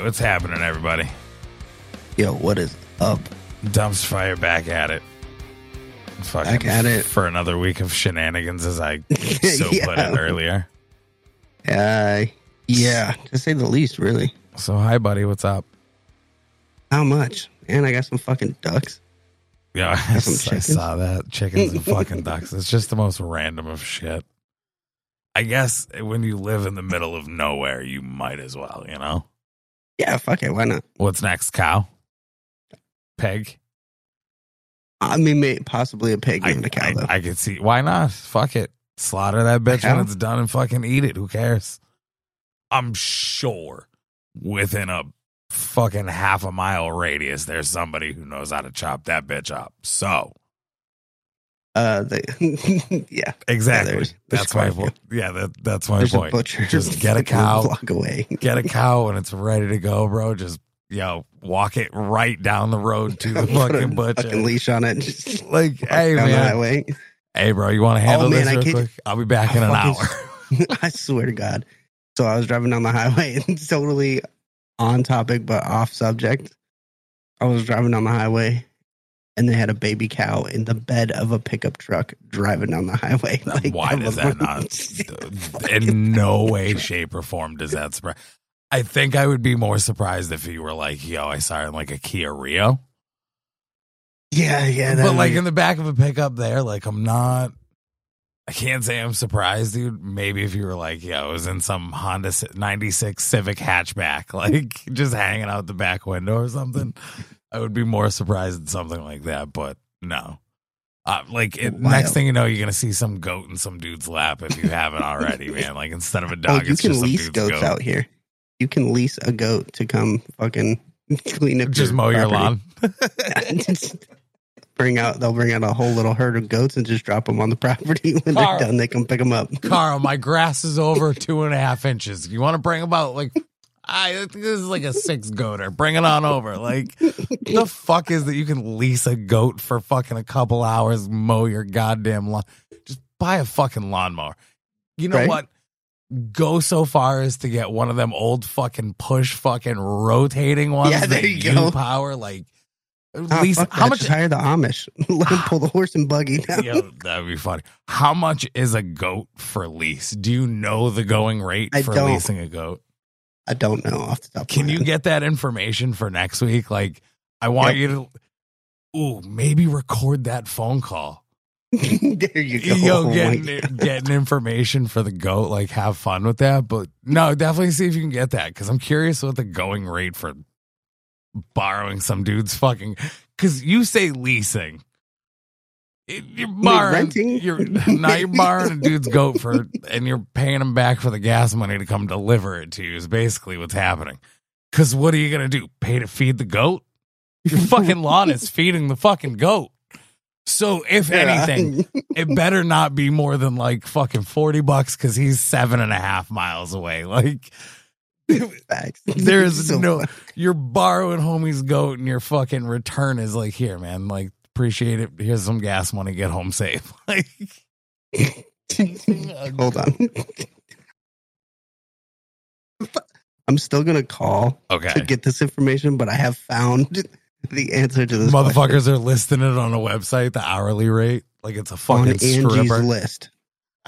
right, what's happening, everybody? Yo, what is up? Dumps fire back at it. Fucking Back at it. for another week of shenanigans, as I so put it earlier. Uh, yeah, to say the least, really. So, hi, buddy. What's up? How much? And I got some fucking ducks. Yeah, I, chickens. saw that. Chickens and fucking ducks. It's just the most random of shit. I guess when you live in the middle of nowhere, you might as well, you know? Yeah, fuck it. Why not? What's next? Cow? Pig? I mean, may, possibly a pig I, and a cow, I, though. I could see. Why not? Fuck it. Slaughter that bitch when it's done and fucking eat it. Who cares? I'm sure within a fucking half a mile radius, there's somebody who knows how to chop that bitch up. So, uh, the, yeah. exactly. there's that's my quite a few. point. Yeah, that, that's my There's point. butcher. Just get a cow. walk away. Get a cow and it's ready to go, bro. Just, yo, walk it right down the road to the fucking butcher. Fucking leash on it. Just like, hey, man. highway. Hey, bro, you want to handle Oh, man, this I real quick? I'll be back in an I hour. I swear to God. So I was driving down the highway and totally on topic but off subject. I was driving down the highway and they had a baby cow in the bed of a pickup truck driving down the highway. Why I does that like- not? In no way, shape, or form does that surprise. I think I would be more surprised if you were like, "Yo, I saw her in like a Kia Rio," yeah, yeah. but like was- in the back of a pickup. There, like I'm not. I can't say I'm surprised, dude. Maybe if you were like, "Yo, I was in some Honda '96 Civic hatchback, like just hanging out the back window or something," I would be more surprised at something like that. But no. Uh, like it, next thing you know, you're gonna see some goat in some dude's lap if you haven't already, man. Like instead of a oh, dog, you it's can just lease goats goat. out here. You can lease a goat to come fucking clean up. Just mow your property. lawn. Bring out they'll bring out a whole little herd of goats and just drop them on the property when Carl. they're done they can pick them up Carl, my grass is over two and a half inches. You want to bring about like I think this is like a six goater. Bring it on over. Like the fuck is that you can lease a goat for fucking a couple hours, mow your goddamn lawn. Just buy a fucking lawnmower. You know Right? what? Go so far as to get one of them old fucking push fucking rotating ones Yeah, that there you go. power like at Ah, least fuck how much hire the amish let them pull the horse and buggy down Yo, that'd be funny. How much is a goat for lease? Do you know the going rate I for don't. leasing a goat? I don't know off the top Can of you head. get that information for next week? Like, I want Yep. you to, ooh, maybe record that phone call. there you go Yo, Oh getting getting information for the goat, like have fun with that. But no, definitely see if you can get that because I'm curious what the going rate for borrowing some dude's fucking. Because you say leasing, you're borrowing, renting? You're now you're borrowing a dude's goat for, and you're paying him back for the gas money to come deliver it to you. Is basically what's happening. Because what are you gonna do? Pay to feed the goat? Your fucking lawn is feeding the fucking goat. So if Yeah. anything, it better not be more than like fucking 40 bucks because he's seven and a half miles away. Like, there's So no, you're borrowing homie's goat and your fucking return is like, here, man, like, appreciate it. Here's some gas money. Get home safe. Like, hold on i'm still gonna call okay. to get this information but i have found the answer to this question. Motherfuckers are listing it on a website, the hourly rate. Like, it's a on fucking angie's stripper. list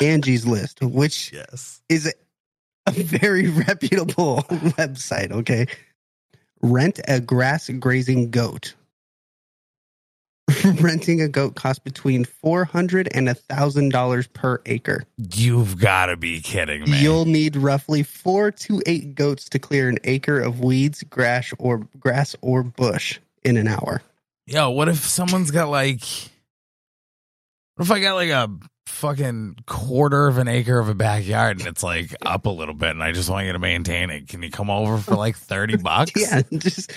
angie's list which Yes. is a very reputable website. Okay. Rent a grass grazing goat. Renting a goat costs between four hundred and a thousand dollars per acre. You've got to be kidding me. You'll need roughly four to eight goats to clear an acre of weeds, grass, or grass or bush in an hour. Yo, what if someone's got like, what if I got like a fucking quarter of an acre of a backyard and it's like up a little bit and I just want you to maintain it? Can you come over for like 30 bucks? Yeah, just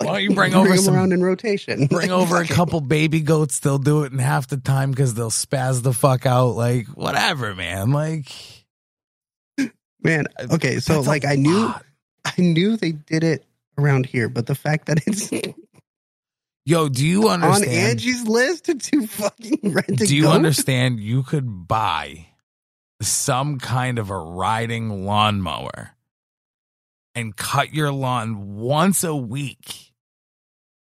Why don't you bring over them some- around in rotation? Bring over a couple baby goats. They'll do it in half the time because they'll spaz the fuck out. Like, whatever, man. Like, man. Okay, so like I knew, lot. I knew they did it around here, but the fact that it's Yo, do you understand on? Angie's list to fucking rent do you goat? understand you could buy some kind of a riding lawnmower and cut your lawn once a week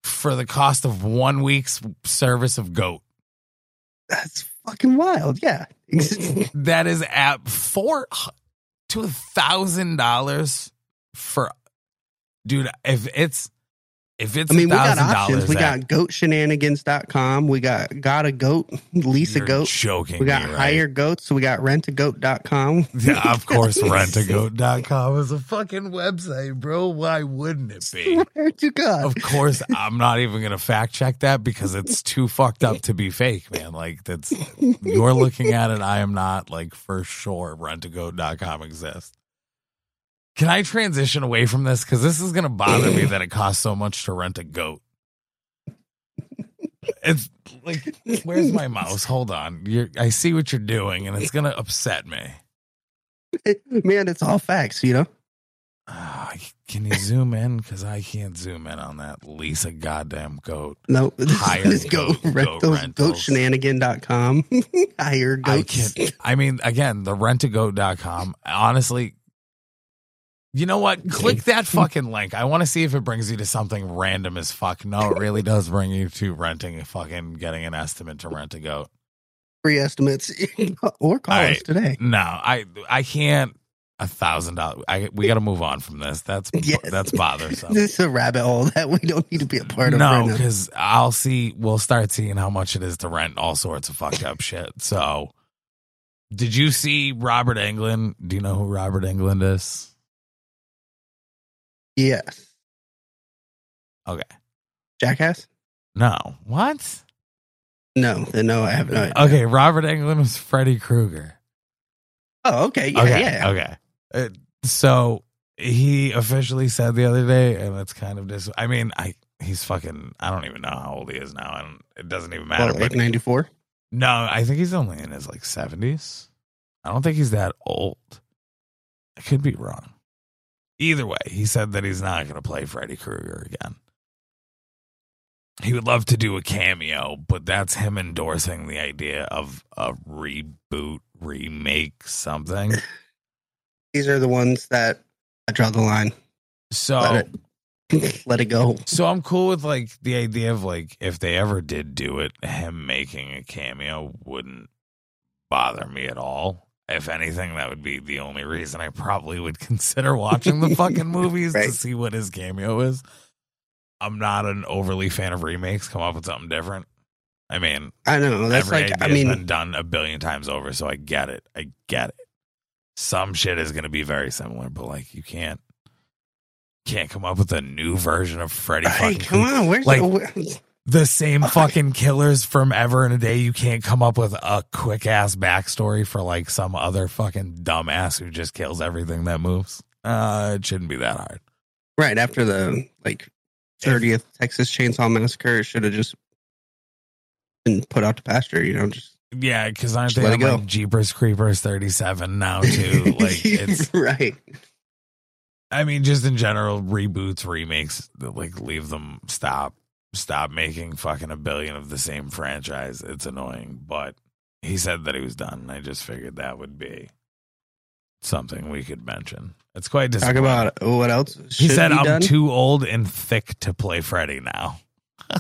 for the cost of one week's service of goat. That's fucking wild. Yeah. That is at four to a thousand dollars for dude. If it's if it's I mean, we got $1,000 options. We at- got goatshenanigans.com. We got got a goat, lease a goat. joking. We got me, right? hire goats. We got rentagoat.com. Yeah, of course, rentagoat.com is a fucking website, bro. Why wouldn't it be? Swear to God. Of course, I'm not even going to fact check that because it's too fucked up to be fake, man. Like, that's you're looking at it. I am not, like, for sure rentagoat.com exists. Can I transition away from this? Because this is going to bother me that it costs so much to rent a goat. It's like, where's my mouse? Hold on. You're, I see what you're doing, and it's going to upset me. Man, it's all facts, you know? Ah, can you zoom in? Because I can't zoom in on that. Lisa goddamn goat. No, this Hire goat, goat- rentals, goat rentals. goatshenanigan.com. hire I goats. can't. I mean, again, the rentagoat.com. Honestly, you know what? Click that fucking link. I want to see if it brings you to something random as fuck. No, it really does bring you to renting a fucking getting an estimate to rent a goat. Free estimates or call All us today. No, I I can't. A thousand dollars. I we got to move on from this. That's Yes. that's bothersome. This is a rabbit hole that we don't need to be a part of. No, right because I'll see. We'll start seeing how much it is to rent all sorts of fucked up shit. So, did you see Robert Englund? Do you know who Robert Englund is? Yes. Okay. Jackass? No. What? No, then no, I have no idea. Okay. Robert Englund was Freddy Krueger. Oh, okay. Yeah, okay. yeah. Okay. Uh, so he officially said the other day, and it's kind of dis. I mean, I he's fucking. I don't even know how old he is now, and it doesn't even matter. What, like 94? No, I think he's only in his like seventies. I don't think he's that old. I could be wrong. Either way, he said that he's not going to play Freddy Krueger again. He would love to do a cameo, but that's him endorsing the idea of a reboot, remake, something. These are the ones that I draw the line. So, Let it, let it go. so I'm cool with like the idea of like if they ever did do it, him making a cameo wouldn't bother me at all. If anything, that would be the only reason I probably would consider watching the fucking movies to see what his cameo is. I'm not an overly fan of remakes. Come up with something different. I mean, I know. That's every like, I mean, been done a billion times over, so I get it. I get it. Some shit is going to be very similar, but like you can't can't come up with a new version of Freddy. hey, come Krueger. on. Where's like- the, the same fucking killers from ever in a day. You can't come up with a quick ass backstory for like some other fucking dumbass who just kills everything that moves. Uh, it shouldn't be that hard. right after the like 30th Texas Chainsaw Massacre, it should have just been put out to pasture, you know, just Yeah, because aren't Just they on like Jeepers Creepers thirty seven now too? Like it's right. I mean, just in general, reboots, remakes, like leave them stop, stop making fucking a billion of the same franchise. It's annoying, but he said that he was done. and I just figured that would be something we could mention. It's quite Talk about what else He said, "I'm done. too old and thick to play Freddy now.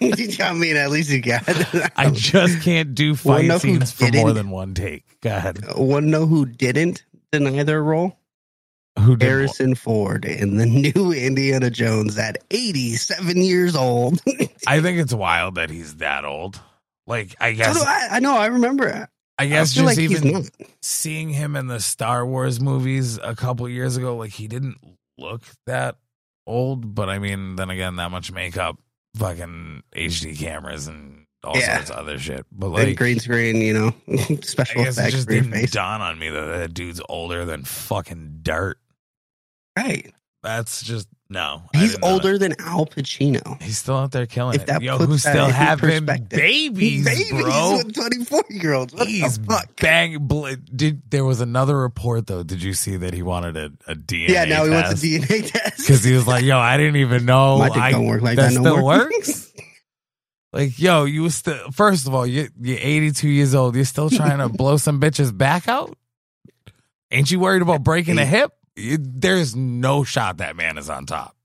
I mean, at least you got. I just can't do fight scenes for more than one take." Go ahead. Want to know who didn't deny their role? Who? Harrison Ford in the new Indiana Jones at 87 years old. I think it's wild that he's that old. Like, I guess, I, I know, I remember. I guess I just like even seeing him in the Star Wars movies a couple years ago, like he didn't look that old. But I mean, then again, that much makeup, fucking HD cameras, and all Yeah. sorts of other shit. But Like, like, green screen, you know, I special guess it effects just for didn't face. dawn on me that that dude's older than fucking dirt. Right. That's just no. He's that. older than Al Pacino. He's still out there killing If it. Yo, who's still in having babies, Babies bro? with 24 year olds. What He's the fuck? bang. Bl- did there was another report though? Did you see that he wanted a, a DNA? Yeah, now he wants a? DNA test. because he was like, "Yo, I didn't even know My dick I, don't work like that that, no still more. works." Like, yo, you was still. First of all, you you're 82 years old. You're still trying to blow some bitches back out. Ain't you worried about breaking a hip? It- there's no shot that man is on top.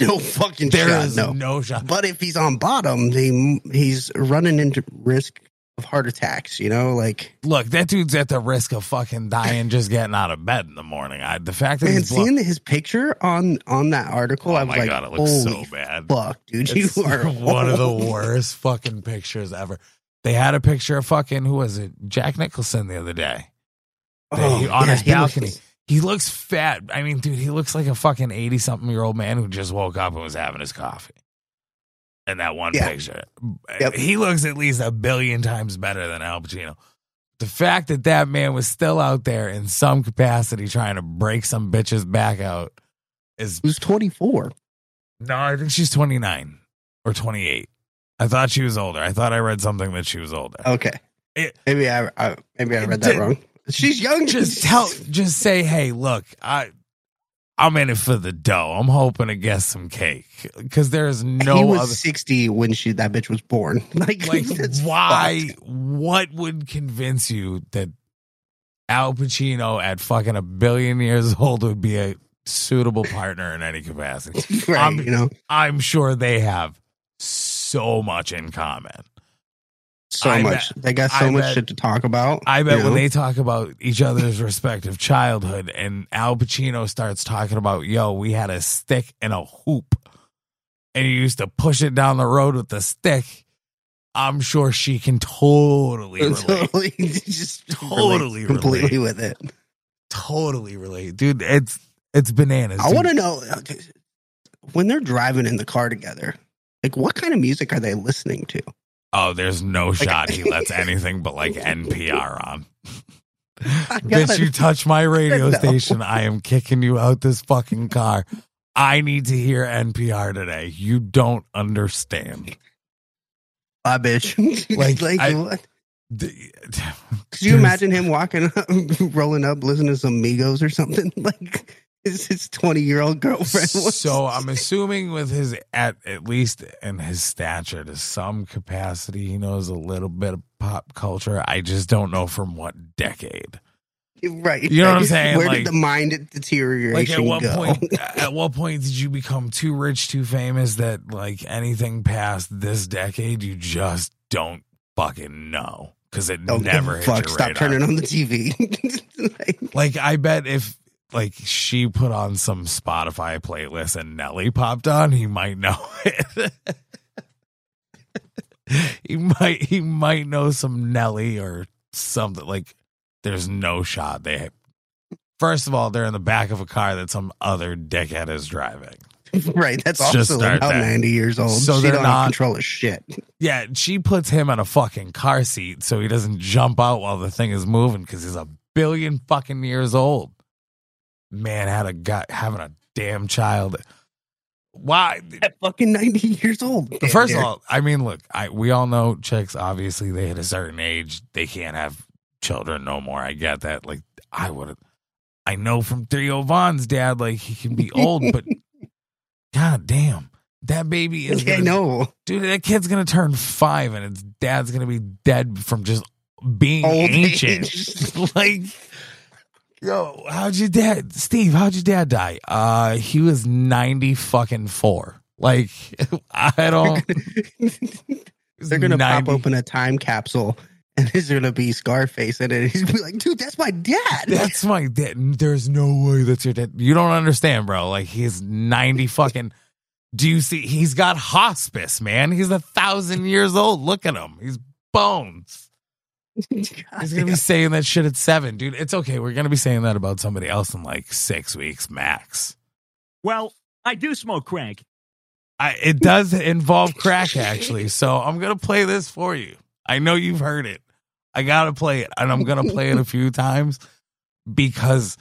No fucking There shot. is No. no shot. But if he's on bottom, he, he's running into risk of heart attacks. You know, like Look, that dude's at the risk of fucking dying just getting out of bed in the morning. I, the fact that and he's seeing his picture on on that article, oh I was like, god, it looks holy so bad. fuck, dude, It's you are one of the worst fucking pictures ever. They had a picture of fucking who was it? Jack Nicholson the other day. Oh, on yeah, his balcony. He looks fat. I mean, dude, he looks like a fucking 80 something year old man who just woke up and was having his coffee. In that one Yeah. picture. Yep. He looks at least a billion times better than Al Pacino. The fact that that man was still out there in some capacity trying to break some bitch's back out is was 24. no, I think she's 29 or 28. I thought she was older. I thought I read something that she was older. Okay, It- maybe I, I maybe I read that Did- wrong. She's young. just tell just say hey look i i'm in it for the dough i'm hoping to get some cake because there's no he was other 60 when she that bitch was born. Like, like why fucked. what would convince you that al pacino at fucking a billion years old would be a suitable partner in any capacity Right, I'm- you know, i'm sure they have so much in common so I much. they got so I much bet- shit to talk about. I bet when know? they talk about each other's respective childhood and Al Pacino starts talking about, yo, we had a stick and a hoop and you used to push it down the road with the stick, I'm sure she can totally relate. totally just Totally completely relate. with it. totally relate. Dude, it's it's bananas. I want to know when they're driving in the car together, like what kind of music are they listening to? Oh, there's no shot he lets anything but like NPR on. Bitch, you touch my radio No. station, I am kicking you out this fucking car. I need to hear NPR today. You don't understand. My bitch. Like, like, I- what? The- Could you imagine him walking up, rolling up, listening to some Migos or something? Like his his twenty year old girlfriend. was- so I'm assuming with his at at least in his stature to some capacity, he knows a little bit of pop culture. I just don't know from what decade. right. You know what I'm saying? Where Like- did the mind deterioration Like at what go? point? At what point did you become too rich, too famous that like anything past this decade you just don't fucking know because it Don't never fuck. your Stop radar. turning on the TV. Like, Like I bet if like she put on some Spotify playlist and Nelly popped on, he might know it. he might he might know some Nelly or something like there's no shot they First of all, they're in the back of a car that some other dickhead is driving. right. That's just also about that. ninety years old. So she they're don't not- control of shit. Yeah, she puts him in a fucking car seat so he doesn't jump out while the thing is moving because he's a billion fucking years old. Man had a guy having a damn child. Why? At fucking ninety years old. First of all, I mean, look, I we all know chicks. Obviously, they hit a certain age, they can't have children no more. I get that. Like, I would. I know from Theo oh Von's dad, like he can be old, but god damn, that baby is. yeah, I gonna- know. dude. That kid's gonna turn five, and its dad's gonna be dead from just being Old ancient. like, yo, how'd your dad, Steve? How'd your dad die? Uh, he was ninety fucking four. Like, I don't. They're gonna 90 pop open a time capsule, and there's gonna be Scarface in it. And he's gonna be like, "Dude, that's my dad." That's my dad. There's no way that's your dad. You don't understand, bro. Like he's ninety fucking. Do you see? He's got hospice, man. He's a thousand years old. Look at him. He's bones. He's gonna be saying that shit at seven, dude. It's okay. We're gonna be saying that about somebody else in like six weeks max. Well, I do smoke crack. I, it does involve crack, actually. So I'm gonna play this for you. I know you've heard it. I gotta play it, and I'm gonna play it a few times because,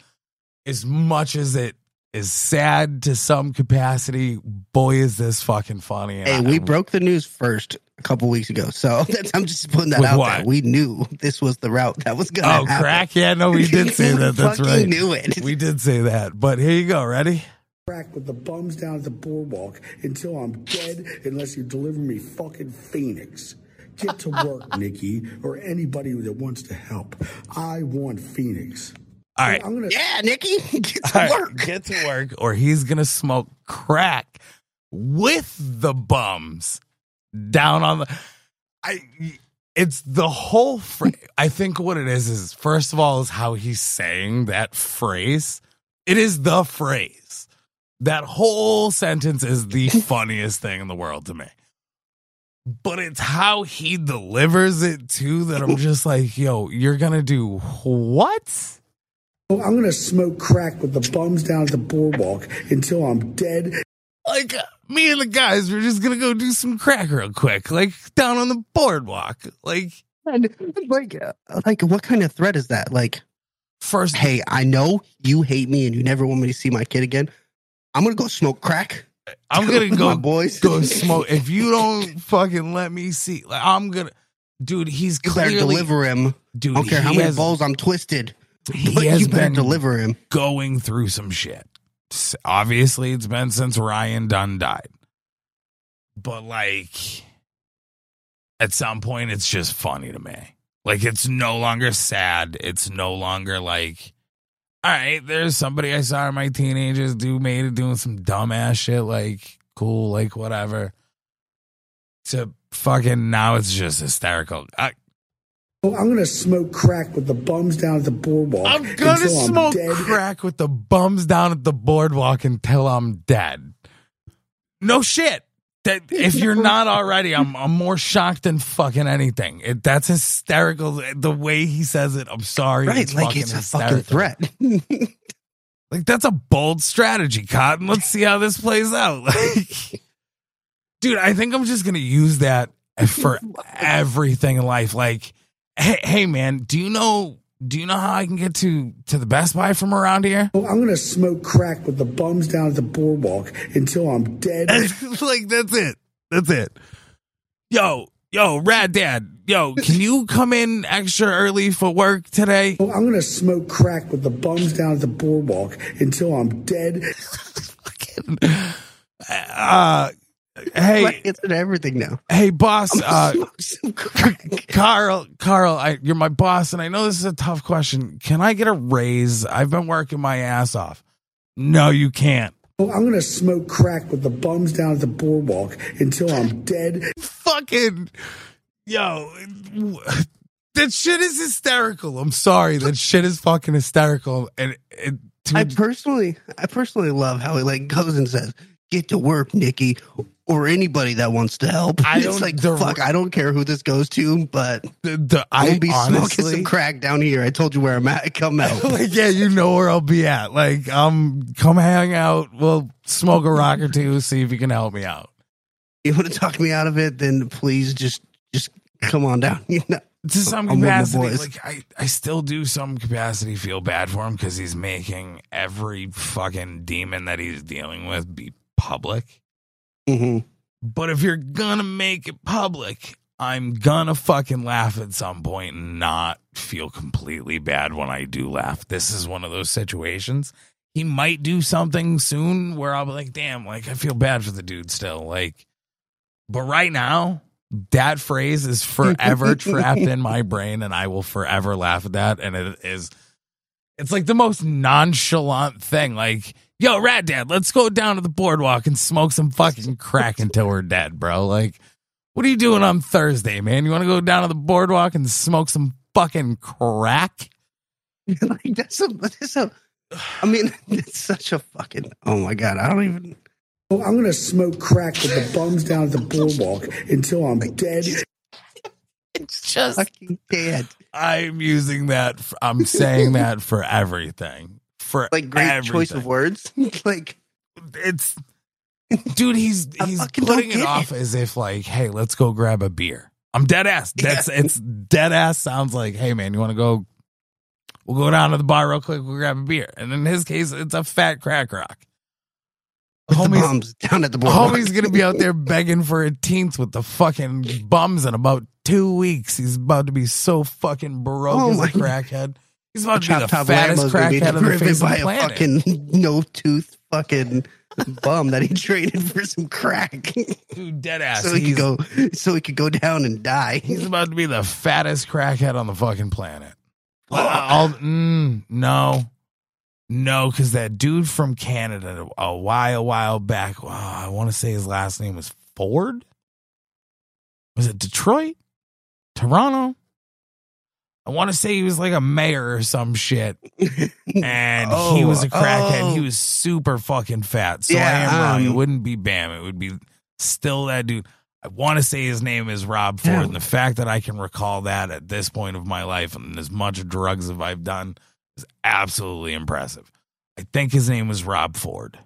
as much as it is sad to some capacity, boy, is this fucking funny. And Hey, I- we broke the news first a couple weeks ago, so that's, I'm just putting that With out what? there. We knew this was the route that was going to Oh, happen. crack! Yeah, no, we did say that. That's fucking right. Knew it. We did say that. But here you go. Ready? crack with the bums down at the boardwalk until I'm dead unless you deliver me fucking Phoenix. Get to work, Nikki, or anybody that wants to help. I want Phoenix. All right. I'm gonna Yeah, Nikki, get to All right, work. Get to work, or he's gonna smoke crack with the bums down on the. I. It's the whole. Fra- I think what it is is first of all is how he's saying that phrase. It is the phrase. That whole sentence is the funniest thing in the world to me. But it's how he delivers it too that I'm just like, yo, you're gonna do what? Oh, I'm gonna smoke crack with the bums down at the boardwalk until I'm dead. like me and the guys were just gonna go do some crack real quick, like down on the boardwalk. Like And, like, uh, like, what kind of threat is that? Like, first, hey, I know you hate me and you never want me to see my kid again. I'm gonna go smoke crack. I'm gonna go boys. go smoke. If you don't fucking let me see, like I'm gonna, dude. He's You clearly, deliver him. dude. I don't care how many has, balls I'm twisted. he But has you better been deliver him. going through some shit. Obviously, it's been since Ryan Dunn died, but like at some point, it's just funny to me. Like it's no longer sad. It's no longer like, all right, there's somebody I saw in my teenagers do made it doing some dumbass shit. Like cool, like whatever. To fucking now, it's just hysterical. I, I'm gonna smoke crack with the bums down at the boardwalk. I'm gonna until I'm smoke dead. crack with the bums down at the boardwalk until I'm dead. No shit. That if you're not already, I'm I'm more shocked than fucking anything. It, that's hysterical. The way he says it, I'm sorry. Right, like it's a fucking threat. Like that's a bold strategy, Cotton. Let's see how this plays out. Like, dude, I think I'm just gonna use that for everything in life. Like, hey, hey, man, do you know? Do you know how I can get to to the Best Buy from around here? I'm gonna smoke crack with the bums down at the boardwalk until I'm dead. like that's it. That's it. Yo, yo, Rad Dad. Yo, can you come in extra early for work today? I'm gonna smoke crack with the bums down at the boardwalk until I'm dead. Uh, hey, Like, it's in everything now. hey, boss. Uh, Smoke some crack. Carl, Carl, I, you're my boss, and I know this is a tough question. Can I get a raise? I've been working my ass off. No, you can't. I'm gonna smoke crack with the bums down at the boardwalk until I'm dead. Fucking, yo, that shit is hysterical. I'm sorry, that shit is fucking hysterical. And it, to, I personally, I personally love how he like goes and says, "Get to work, Nikki," or anybody that wants to help. I it's don't- like, the- fuck, I don't care who this goes to, but the, the, I will be smoking some crack down here. I told you where I'm at. Come out. like, yeah, you know where I'll be at. Like, um, come hang out. We'll smoke a rock or two. See if you can help me out. you want to talk me out of it? Then please just, just come on down. You know, to some I'm capacity, like I, I still do some capacity feel bad for him because he's making every fucking demon that he's dealing with be public. Hmm But if you're gonna make it public, I'm gonna fucking laugh at some point and not feel completely bad when I do laugh. This is one of those situations. He might do something soon where I'll be like, damn, like I feel bad for the dude still. Like, but right now, that phrase is forever trapped in my brain and I will forever laugh at that. And it is, it's like the most nonchalant thing. Like, yo, Rad Dad, let's go down to the boardwalk and smoke some fucking crack until we're dead, bro. Like, what are you doing on Thursday, man? You want to go down to the boardwalk and smoke some fucking crack? like that's a, that's a. I mean, it's such a fucking. Oh my god, I don't even. Oh, I'm gonna smoke crack with the bums down at the boardwalk until I'm dead. It's just, Fucking dead. I'm using that. I'm saying that for everything. For Like great choice of words. like It's, dude, he's he's putting it off it. as if like, hey, let's go grab a beer. I'm dead ass. That's it's dead ass. Sounds like, hey man, you want to go? We'll go down to the bar real quick. We'll grab a beer. And in his case, it's a fat crack rock. with the Homie's, down at the boardwalk. homie's gonna be out there begging for a teenth with the fucking bums in about two weeks. He's about to be so fucking broke Oh as a crackhead. He's about to be the fattest Lambo's gonna be crackhead on the face of by the a planet. fucking no tooth fucking bum that he traded for some crack, Dude, dead ass. so he he's, could go, so he could go down and die. he's about to be the fattest crackhead on the fucking planet. I'll, mm, no, No, because that dude from Canada a while, while back, oh, I want to say his last name was Ford. Was it Detroit? Toronto? I want to say he was like a mayor or some shit. And he Oh, was a crackhead. oh. He was super fucking fat. So I Yeah, am wrong. It um, wouldn't be Bam. It would be still that dude. I want to say his name is Rob Ford. And the fact that I can recall that at this point of my life and as much drugs as I've done is absolutely impressive. I think his name was Rob Ford.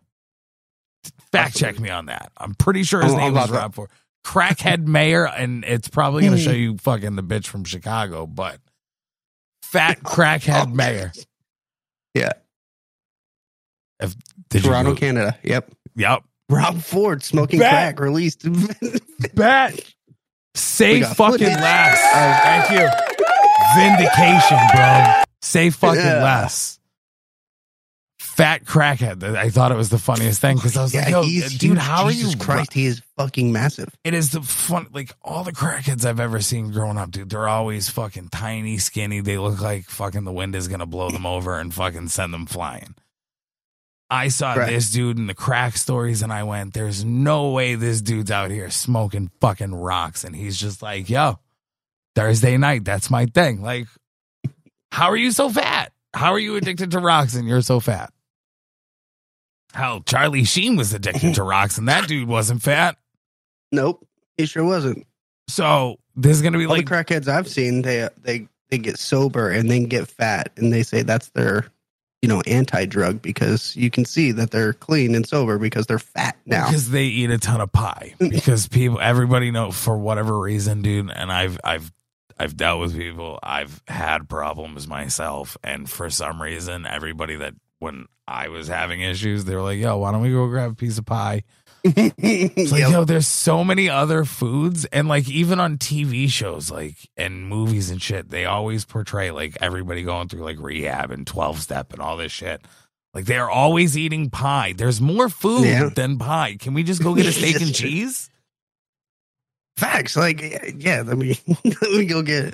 Fact check me on that. I'm pretty sure his I'm- I'm name was about to- Rob Ford. Crackhead mayor, and it's probably going to show you fucking the bitch from Chicago, but fat crackhead oh, mayor. Yeah. If did Toronto, Canada. Yep. Yep. Rob Ford smoking Bet. crack released. Bet. Say fucking footage. less. Thank you. Vindication, bro. Say fucking Yeah. less. Fat crackhead. I thought it was the funniest thing because I was like, yo, dude, huge. how are Jesus you? Christ, he is fucking massive. It is the fun, like all the crackheads I've ever seen growing up, dude. They're always fucking tiny, skinny. They look like fucking the wind is gonna blow them over and fucking send them flying. I saw Correct. this dude in the crack stories and I went, there's no way this dude's out here smoking fucking rocks. And he's just like, yo, Thursday night, that's my thing. Like, how are you so fat? How are you addicted to rocks and you're so fat? Hell, Charlie Sheen was addicted to rocks and that dude wasn't fat. Nope, he sure wasn't. So this is gonna be All like the crackheads I've seen, they they they get sober and then get fat, and they say that's their you know anti drug because you can see that they're clean and sober because they're fat now. because they eat a ton of pie. Mm. Because people, everybody know for whatever reason, dude. And I've I've I've dealt with people. I've had problems myself, and for some reason, everybody that when I was having issues, they were like, "Yo, why don't we go grab a piece of pie?" It's like, Yep. yo, there's so many other foods, and like even on TV shows, like and movies and shit, they always portray like everybody going through like rehab and twelve step and all this shit. Like they're always eating pie. There's more food Yeah. than pie. Can we just go get a steak and cheese? Facts, like yeah, let me let me go get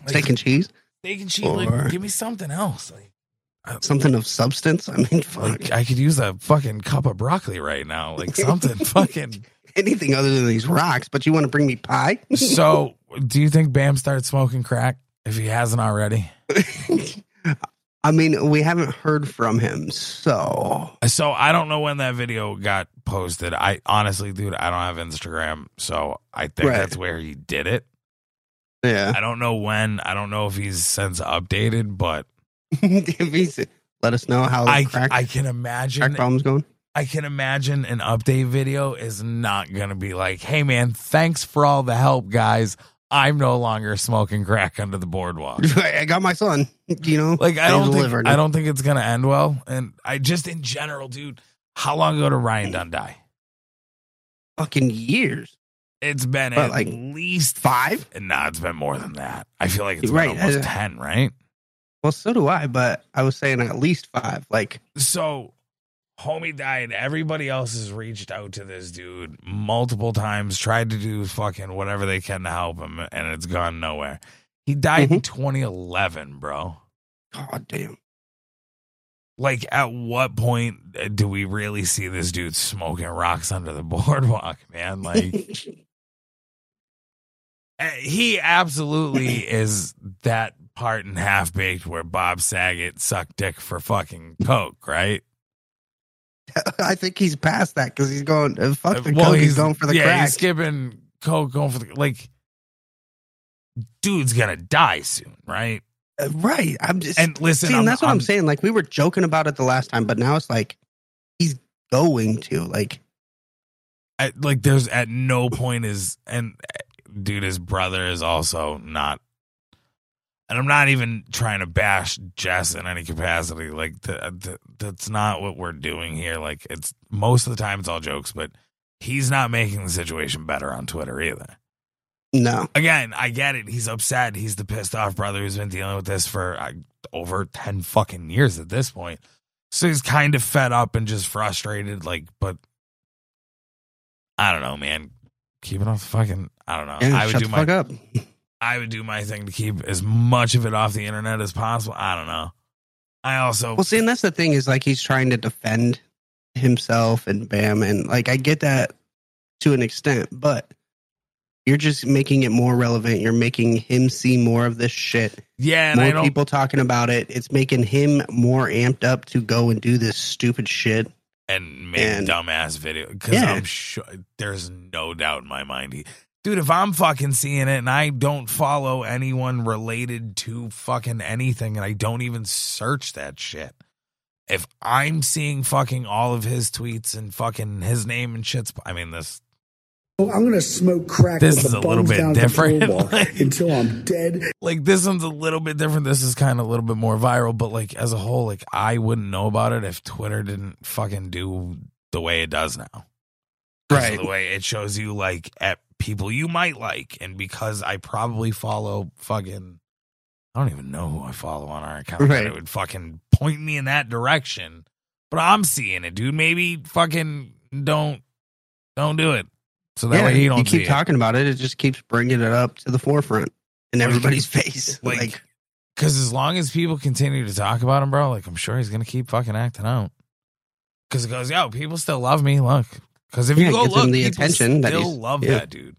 Like, steak and cheese, steak and cheese. or- Like, give me something else. Like, Uh, something of substance. I mean, fuck like I could use a fucking cup of broccoli right now. Like something fucking. anything other than these rocks. But you want to bring me pie? So, do you think Bam starts smoking crack if he hasn't already? I mean, we haven't heard from him, so So I don't know when that video got posted. I honestly, dude, I don't have Instagram, so I think Right. that's where he did it. yeah. I don't know when. I don't know if he's since updated, but let us know how I crack, I can imagine crack problem's going. I can imagine an update video is not gonna be like, "Hey man, thanks for all the help, guys. I'm no longer smoking crack under the boardwalk." I got my son. You know, Like I don't think. I don't think it's gonna end well. And I just in general, dude. How long ago did Ryan Dunn die? fucking years. It's been But, at like, least Five? Nah, it's been more than that. I feel like it's Right, almost uh, ten, right? Well, so do I, but I was saying at least five. Like, So, homie died. Everybody else has reached out to this dude multiple times, tried to do fucking whatever they can to help him, and it's gone nowhere. He died Mm-hmm. in 2011, bro. god damn. Like, at what point uh, do we really see this dude smoking rocks under the boardwalk, man? Like, uh, he absolutely is that part in Half Baked where Bob Saget sucked dick for fucking coke, right? I think he's past that because he's going. Uh, fuck the Uh, coke. He's, going for the yeah, crack. he's skipping coke, going for the like. Dude's gonna die soon, right? Uh, right. I'm just. And listen, see, I'm, that's what I'm, I'm- saying. Like we were joking about it the last time, but now it's like he's going to. Like, at, like there's at no point is and uh, dude, his brother is also not. And I'm not even trying to bash Jess in any capacity. Like the, the, that's not what we're doing here. Like it's most of the time it's all jokes, but he's not making the situation better on Twitter either. no. again, I get it. He's upset. He's the pissed off brother who's been dealing with this for uh, over 10 fucking years at this point. So he's kind of fed up and just frustrated. Like, but I don't know, man. Keep it off the fucking. I don't know. Yeah, I would shut do the my. fuck up. I would do my thing to keep as much of it off the internet as possible. I don't know. I also Well, see, and that's the thing is like he's trying to defend himself and bam, and like I get that to an extent, but you're just making it more relevant. You're making him see more of this shit. yeah, and I more don't people talking about it. It's making him more amped up to go and do this stupid shit. and make and- dumbass video because Yeah. I'm sure there's no doubt in my mind. He, dude, if I'm fucking seeing it and I don't follow anyone related to fucking anything and I don't even search that shit, if I'm seeing fucking all of his tweets and fucking his name and shit's, I mean, this Oh, I'm gonna smoke crack This with is the a little bit down at the different. boardwalk until I'm dead. like this one's a little bit different. This is kind of a little bit more viral, but like as a whole, like I wouldn't know about it if Twitter didn't fucking do the way it does now Right. The way it shows you like at people you might like, and because I probably follow fucking, I don't even know who I follow on our account. Right. It would fucking point me in that direction, but I'm seeing it, dude. Maybe fucking don't don't do it. So that yeah, way he don't you keep see it. talking about it. It just keeps bringing it up to the forefront in everybody's face. like, Like, Because as long as people continue to talk about him, bro, like I'm sure he's gonna keep fucking acting out. Because it goes, yo, people still love me. Look, because if Yeah, you go look, the people attention that love yeah. that dude.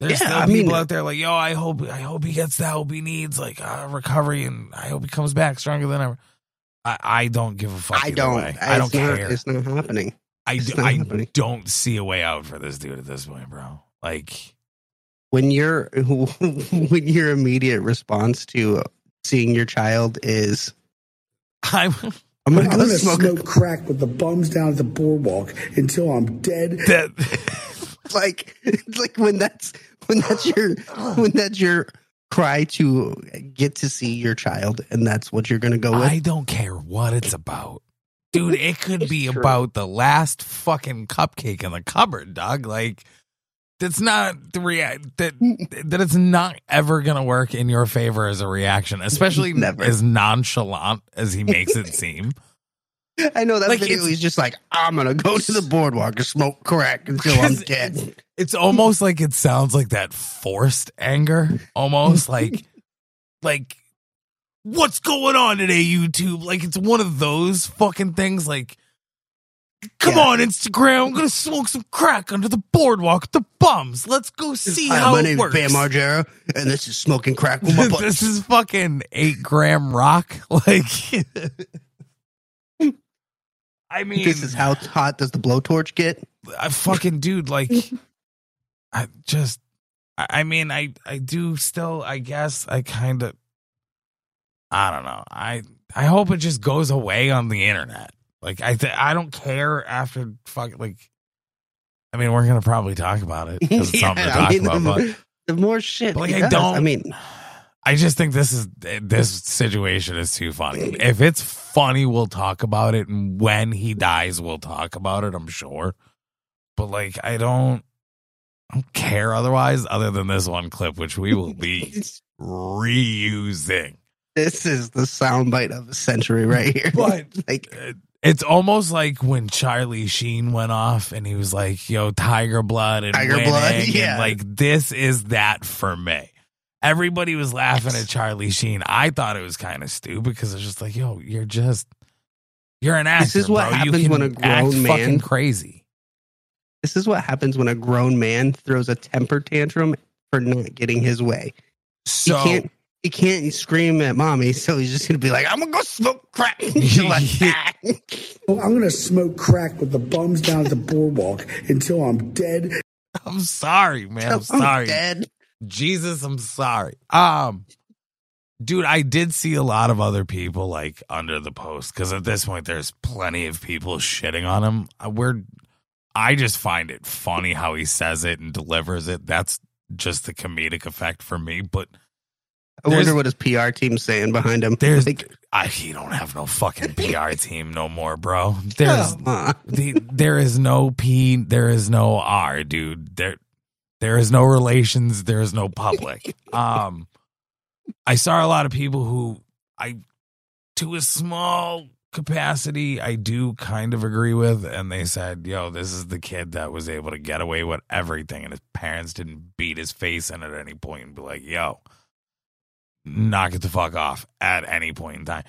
There's Yeah, still I people mean- out there like, yo, I hope, I hope he gets the help he needs, like uh, recovery, and I hope he comes back stronger than ever. I, I don't give a fuck. I don't. way. I don't not, care. It's not happening. I, it's not I happening. don't see a way out for this dude at this point, bro. Like, When your when your immediate response to seeing your child is, I'm "I'm gonna I'm go gonna smoke." smoke crack with the bums down at the boardwalk until I'm dead. that. like, like when that's when that's your when that's your cry to get to see your child, and that's what you're gonna go with. I don't care what it's about. Dude, it could be true. about the last fucking cupcake in the cupboard, dog. Like that's not the react that that it's not ever gonna work in your favor as a reaction, especially Never. as nonchalant as he makes it seem. I know that Like, video. He's just like, "I'm gonna go to the boardwalk and smoke crack until I'm dead." It's almost like it sounds like that forced anger, almost like like what's going on today, YouTube? Like it's one of those fucking things like Come Yeah. on, Instagram. I'm gonna smoke some crack under the boardwalk with the bums. Let's go see Hi, how my name works. is Bam Margera, and this is smoking crack with my butt. this is fucking eight gram rock. Like, I mean, this is how hot does the blowtorch get? I fucking dude, like I just I, I mean I I do still I guess I kind of I don't know. I I hope it just goes away on the internet. Like I th- I don't care after fuck like I mean we're going to probably talk about it. it's something to I mean, about the, but the more shit, like I does, don't I mean, I just think this is this situation is too funny. If it's funny, we'll talk about it, and when he dies, we'll talk about it. I'm sure, but like I don't, I don't care otherwise, other than this one clip, which we will be reusing. this is the soundbite of a century right here. But- like, uh, It's almost like when Charlie Sheen went off, and he was like, "Yo, Tiger Blood and Tiger winning," Blood, and, yeah. like this is that for me." Everybody was laughing at Charlie Sheen. I thought it was kind of stupid because it's just like, yo, you're just you're an actor. This is what bro. Happens when a grown fucking man- crazy. this is what happens when a grown man throws a temper tantrum for not getting his way. So he can't. He can't scream at mommy, so he's just gonna be like, "I'm gonna go smoke crack." until I'm Yeah. dead." Oh, I'm gonna smoke crack with the bums down at the boardwalk until I'm dead. I'm sorry, man. I'm I'm sorry. dead. Jesus, I'm sorry. Um, dude, I did see a lot of other people like under the post because at this point, there's plenty of people shitting on him. Uh, We're, I just find it funny how he says it and delivers it. That's just the comedic effect for me. But I wonder what his PR team's saying behind him. there's, like, I he don't have no fucking PR team no more, bro. There's the, there is no P, there is no R, dude. There there is no relations, there is no public. Um I saw a lot of people who I to a small capacity I do kind of agree with and they said, "Yo, this is the kid that was able to get away with everything and his parents didn't beat his face in at any point and be like, "Yo, knock it the fuck off at any point in time."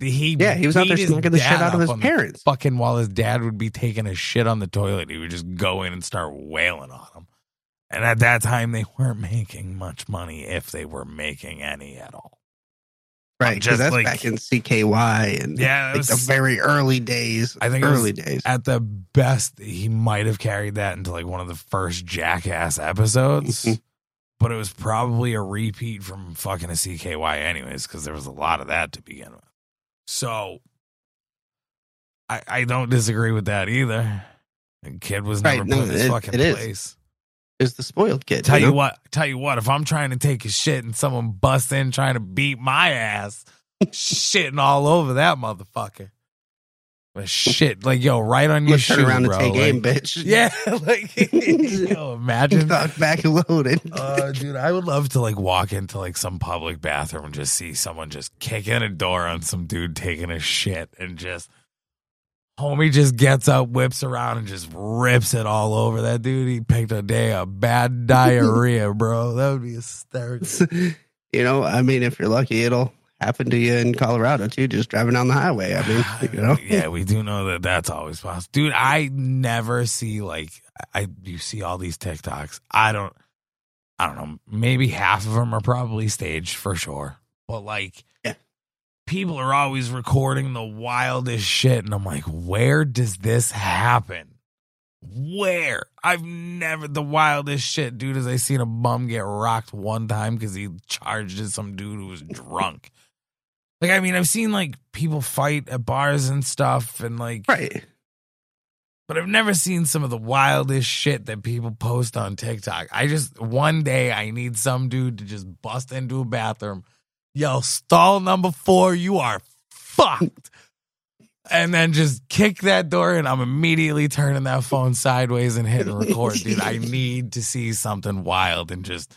he Yeah, he was out there smacking the shit out of his parents. Fucking while his dad would be taking a shit on the toilet, he would just go in and start wailing on him. And at that time, they weren't making much money, if they were making any at all. Right, just because that's like- back in CKY and Yeah, like the very early days. I think was early days. At the best, he might have carried that into like one of the first Jackass episodes. but it was probably a repeat from fucking a CKY, anyways, because there was a lot of that to begin with. So I, I don't disagree with that either. The kid was never Right, no, put in his it- fucking it place. Is the spoiled kid? Tell you know? what, tell you what, if I'm trying to take a shit and someone busts in trying to beat my ass, shitting all over that motherfucker. Shit, like yo, right on I'm your turn shoe, around bro. and take aim, bitch. yeah, like yo, imagine. Back and loaded. Uh, dude, I would love to like walk into like some public bathroom and just see someone just kicking a door on some dude taking a shit and just homie just gets up, whips around and just rips it all over that dude. He picked a day of bad diarrhea, bro. That would be hysterical. you know, I mean, if you're lucky, it'll happen to you in Colorado too, just driving down the highway. I mean, you know, yeah, we do know that that's always possible, dude. I never see like I you see all these TikToks. I don't, I don't know. Maybe half of them are probably staged for sure, but like, Yeah. people are always recording the wildest shit, and I'm like, where does this happen? Where? I've never the wildest shit, dude. As I seen a bum get rocked one time because he charged at some dude who was drunk. Like, I mean, I've seen like people fight at bars and stuff, and like, right? but I've never seen some of the wildest shit that people post on TikTok. I just one day I need some dude to just bust into a bathroom, yell stall number four, you are fucked. And then just kick that door and I'm immediately turning that phone sideways and hitting record. Dude, I need to see something wild and just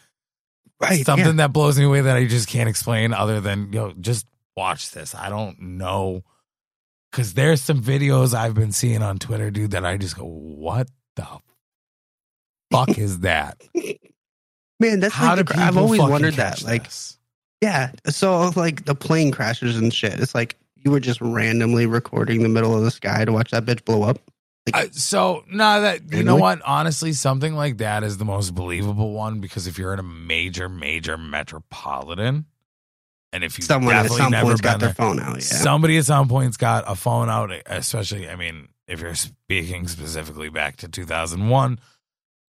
Right. something yeah. that blows me away that I just can't explain other than yo, just watch this. I don't know. Cause there's some videos I've been seeing on Twitter, dude, that I just go, what the fuck is that? Man, that's How like the, I've always wondered that. Like, this? yeah. So like the plane crashes and shit. It's like you were just randomly recording the middle of the sky to watch that bitch blow up. I, so no, that you know what? Honestly, something like that is the most believable one because if you're in a major, major metropolitan, and if you Someone at some never point's got their there, phone out. Yeah. Somebody at some point's got a phone out, especially, I mean, if you're speaking specifically back to 2001,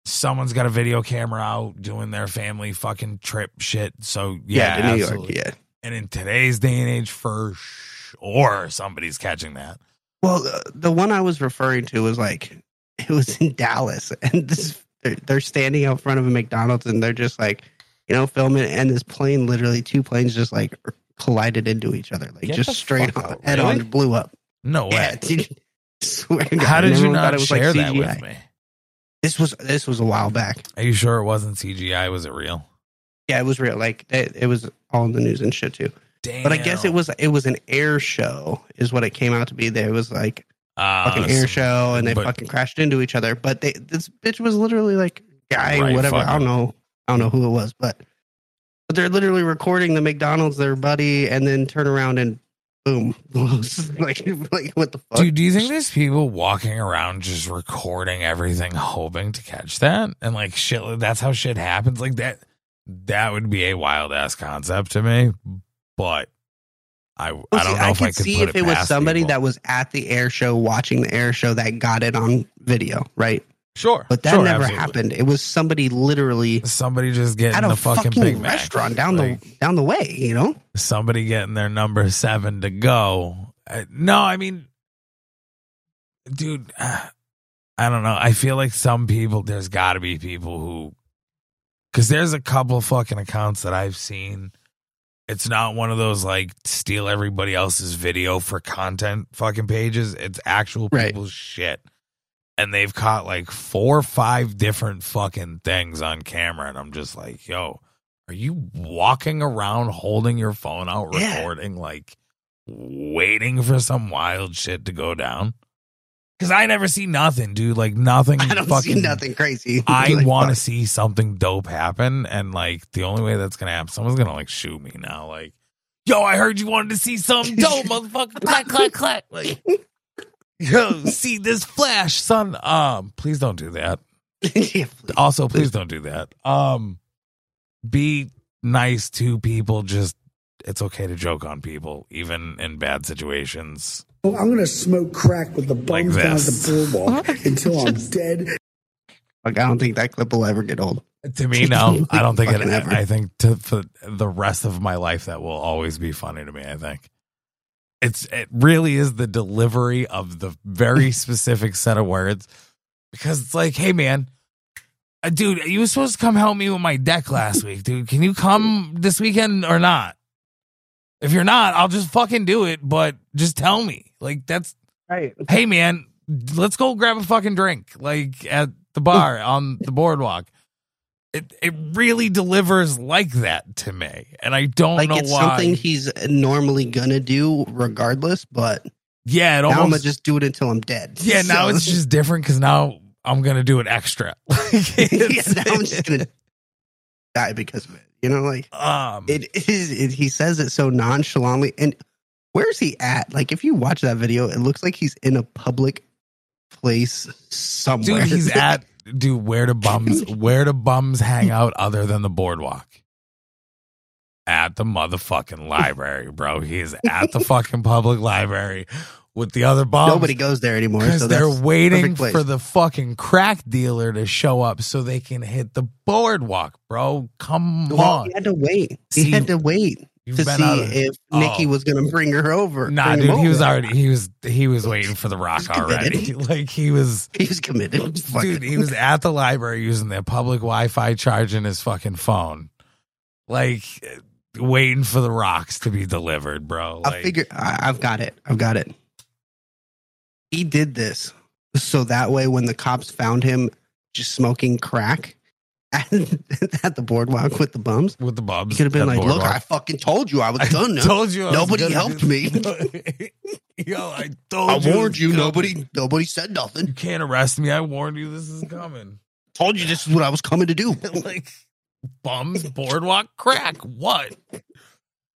someone's got a video camera out doing their family fucking trip shit. So, yeah, yeah, New absolutely. York. Yeah. And in today's day and age, for sure, somebody's catching that. Well, uh, the one I was referring to was like it was in Dallas, and this they're, they're standing out front of a McDonald's, and they're just like, you know, filming, and this plane, literally two planes, just like collided into each other, like Get just straight on, out, head really? on, blew up. No way. Yeah, dude, swear God, How did you not it was like share that with me? This was this was a while back. Are you sure it wasn't CGI? Was it real? Yeah, it was real. Like it, it was all in the news and shit too. Damn. But I guess it was it was an air show, is what it came out to be. There was like uh, fucking air show, and they but- fucking crashed into each other. But they this bitch was literally like guy, Right, whatever. I don't know. I don't know who it was, but but they're literally recording the McDonald's, their buddy, and then turn around and boom, like like what the fuck? Dude, do you think there's people walking around just recording everything, hoping to catch that? And like shit, that's how shit happens. Like that, that would be a wild ass concept to me. But I, Well, I don't see, know if I could see put if it, it was somebody people. that was at the air show watching the air show that got it on video, right? Sure, But that sure, never absolutely. happened. It was somebody literally Somebody just getting at a the fucking, fucking, restaurant down Like, the down the way, you know? somebody getting their number seven to go. Uh, no, I mean, dude, uh, I don't know. I feel like some people, there's got to be people who, because there's a couple fucking accounts that I've seen. It's not one of those like steal everybody else's video for content fucking pages. It's actual Right. people's shit. And they've caught like four or five different fucking things on camera. And I'm just like, yo, are you walking around holding your phone out, Yeah. recording, like waiting for some wild shit to go down? Because I never see nothing, dude. Like nothing. I don't fucking, see nothing crazy. I Like, want to see something dope happen, and like the only way that's gonna happen, someone's gonna like shoot me now. Like yo, I heard you wanted to see something dope, motherfucker. Clack, clack, clack. Like, yo, see this flash, son. Um, please don't do that. yeah, Also, please don't do that. Um, be nice to people. Just it's okay to joke on people, even in bad situations. I'm going to smoke crack with the Like bums down the boardwalk until I'm dead. like I don't think that clip will ever get old. To me, no, I don't think it. Ever. I think to for the rest of my life, that will always be funny to me. I think it's it really is the delivery of the very specific set of words because it's like, hey man, uh, dude, you were supposed to come help me with my deck last week, dude. Can you come this weekend or not? If you're not, I'll just fucking do it. But just tell me, like that's Right. hey man, let's go grab a fucking drink, like at the bar on the boardwalk. It it really delivers like that to me, and I don't Like know it's why. something he's normally gonna do regardless, but yeah, it now I'm gonna just do it until I'm dead. yeah, now it's just different because now I'm gonna do it extra. Like, yeah, now I'm just gonna die because of it. You know, like um, it is. It, he says it so nonchalantly, and where's he at? Like, if you watch that video, it looks like he's in a public place somewhere. dude, he's at dude. Where do bums? Where do bums hang out other than the boardwalk? At the motherfucking library, bro. He's at the fucking public library with the other bums. Nobody goes there anymore. Because So they're waiting for the fucking crack dealer to show up so they can hit the boardwalk, bro. Come Well, on. he had to wait. See, he had to wait You've to see if oh. Nikki Oh. was going to bring her over. Nah, dude, he was already he was he was waiting for the rock already. Like he was He was committed. dude, he was at the library using their public Wi-Fi charging his fucking phone. Like waiting for the rocks to be delivered, bro. I figure I, I've got it. I've got it. He did this so that way when the cops found him just smoking crack at, at the boardwalk with the bums, with the bums. he could have been like, "Look, I fucking told you I was I gonna. told you I Nobody helped me. Yo, I told I you. it warned you. coming. Nobody, nobody said nothing. You can't arrest me. I warned you. This is coming. Told you this is what I was coming to do. like bums, boardwalk, crack. What?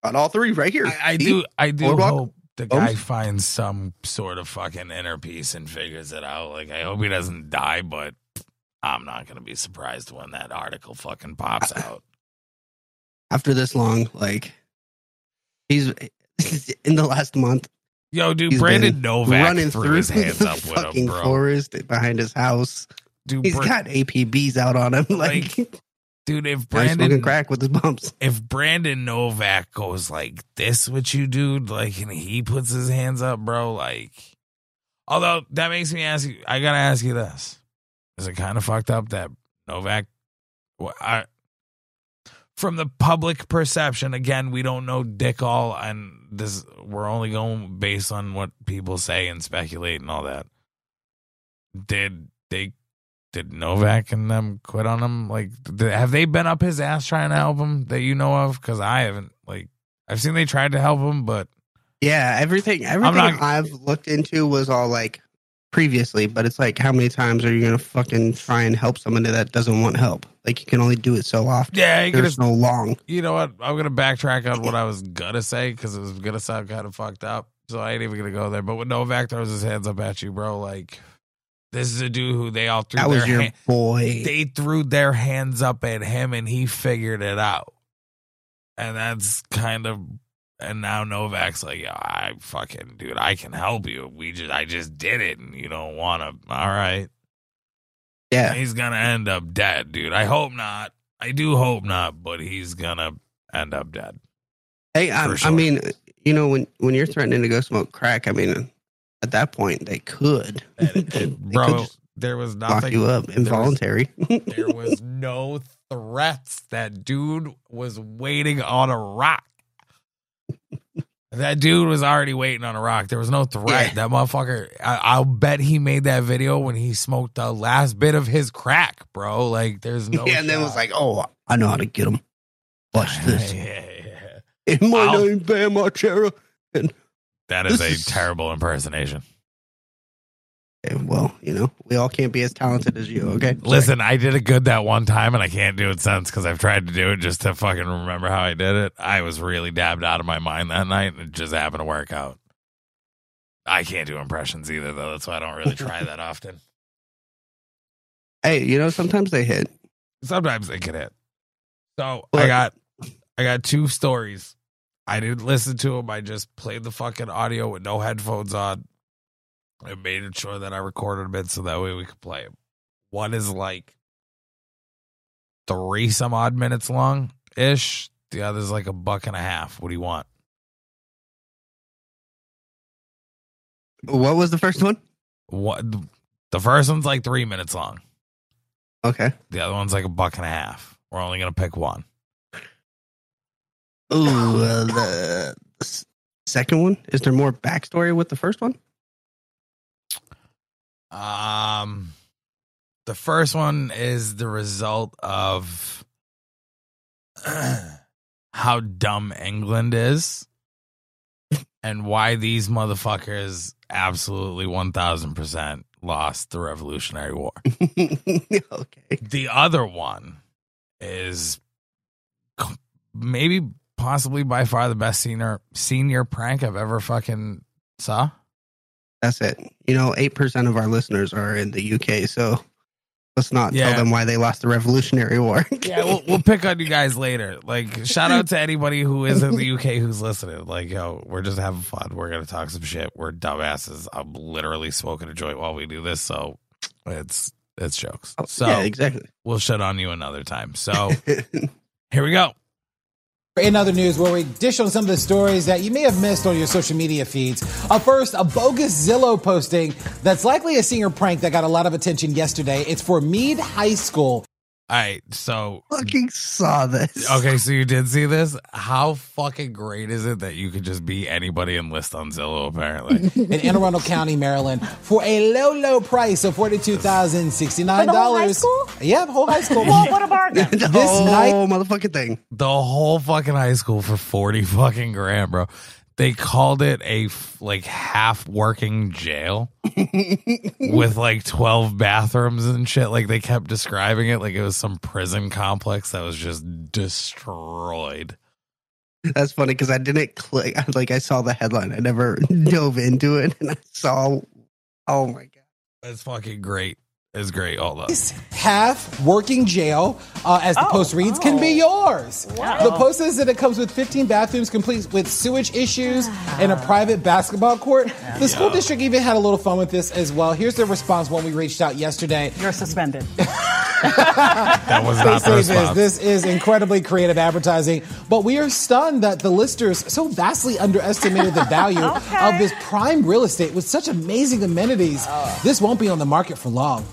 On all three, right here. I, I do. I do Boardwalk, hope the guy bums. finds some sort of fucking inner peace and figures it out. Like I hope he doesn't die, but I'm not gonna be surprised when that article fucking pops out. After this long, like he's in the last month Yo, dude, Brandon Novak running threw through his hands the up with fucking him, bro. forest behind his house. Dude, He's Bra- got APBs out on him. Like, Like, dude, if Brandon crack with his bumps. if Brandon Novak goes like this what you, do, like, and he puts his hands up, bro, like, although that makes me ask you, I gotta ask you this: Is it kind of fucked up that Novak, well, I, from the public perception, again, we don't know dick all, and this we're only going based on what people say and speculate and all that. Did they? Did Novak and them quit on him? Like, did, have they been up his ass trying to help him that you know of? Because I haven't. Like, I've seen they tried to help him, but Yeah, everything everything not- I've looked into was all like previously, but it's like how many times are you gonna fucking try and help somebody that doesn't want help? Like you can only do it so often. yeah, you, There's gonna, no long. you know what? I'm gonna backtrack on what I was gonna say because it was gonna sound kind of fucked up. So I ain't even gonna go there. But when Novak throws his hands up at you, bro, like this is a dude who they all threw That was your hand- boy. they threw their hands up at him and he figured it out. And that's kind of and now Novak's like, yeah, I fucking dude, I can help you. We just I just did it and you don't wanna all right. yeah. He's gonna end up dead, dude. I hope not. I do hope not, but he's gonna end up dead. Hey, um, I, For I mean, you know, when when you're threatening to go smoke crack, I mean, at that point they could, they could Bro, just there was lock you up was- involuntary. there was no threats. That dude was waiting on a rock. That dude was already waiting on a rock. There was no threat. Yeah. That motherfucker. I, I'll bet he made that video when he smoked the last bit of his crack, bro. Like, there's no. yeah, and then it was like, "Oh, I know how to get him. Watch this. Yeah, yeah, yeah. In my I'll- name, Bam Margera." That is a is- terrible impersonation. Well. You know, we all can't be as talented as you. Okay, mm, Listen, I did it good that one time, and I can't do it since because I've tried to do it just to fucking remember how I did it. I was really dabbed out of my mind that night, and it just happened to work out. I can't do impressions either, though. That's why I don't really try that often. Hey, you know, sometimes they hit. Sometimes they can hit. So I got, I got two stories. I didn't listen to them. I just played the fucking audio with no headphones on. I made sure that I recorded them in so that way we could play them. One is like three some odd minutes long ish. The other's like a buck and a half. What do you want? What was the first one? What? The first one's like three minutes long. Okay. The other one's like a buck and a half. We're only gonna pick one. Ooh, uh, the second one. Is there more backstory with the first one? Um, the first one is the result of how dumb England is and why these motherfuckers absolutely 1000% lost the Revolutionary War. okay. The other one is maybe possibly by far the best senior senior prank I've ever fucking saw. That's it. You know, eight percent of our listeners are in the UK, so let's not Yeah. tell them why they lost the Revolutionary War. Yeah, we'll, we'll pick on you guys later. Like, shout out to anybody who is in the UK who's listening. Like, yo, we're just having fun. We're gonna talk some shit. We're dumbasses. I'm literally smoking a joint while we do this, so it's it's jokes. Oh, so Oh, yeah, exactly. we'll shut on you another time. So here we go. In other news, where we dish on some of the stories that you may have missed on your social media feeds. Up first, a bogus Zillow posting that's likely a senior prank that got a lot of attention yesterday. It's for Meade High School. All right, so Fucking saw this. okay, so you did see this. How fucking great is it that you could just be anybody and list on Zillow? Apparently, in Anne Arundel County, Maryland, for a low, low price of forty-two thousand sixty-nine For the whole high dollars. school? Yeah, whole high school. Well, what a bargain. This whole night- motherfucking thing. the whole fucking high school for 40 fucking grand, bro. They called it a f- like half working jail with like 12 bathrooms and shit. Like they kept describing it like it was some prison complex that was just destroyed. That's funny because I didn't click. Like I saw the headline, I never dove into it, and I saw. Oh my god! that's fucking great. It's great. All on. This half working jail, uh, as the Oh, post reads, can be yours. Wow. The post says that it comes with 15 bathrooms, complete with sewage issues and a private basketball court. The school district even had a little fun with this as well. Here's their response when we reached out yesterday. You're suspended. That was not the say this, response. this is incredibly creative advertising, but we are stunned that the listers so vastly underestimated the value Okay. of this prime real estate with such amazing amenities. This won't be on the market for long.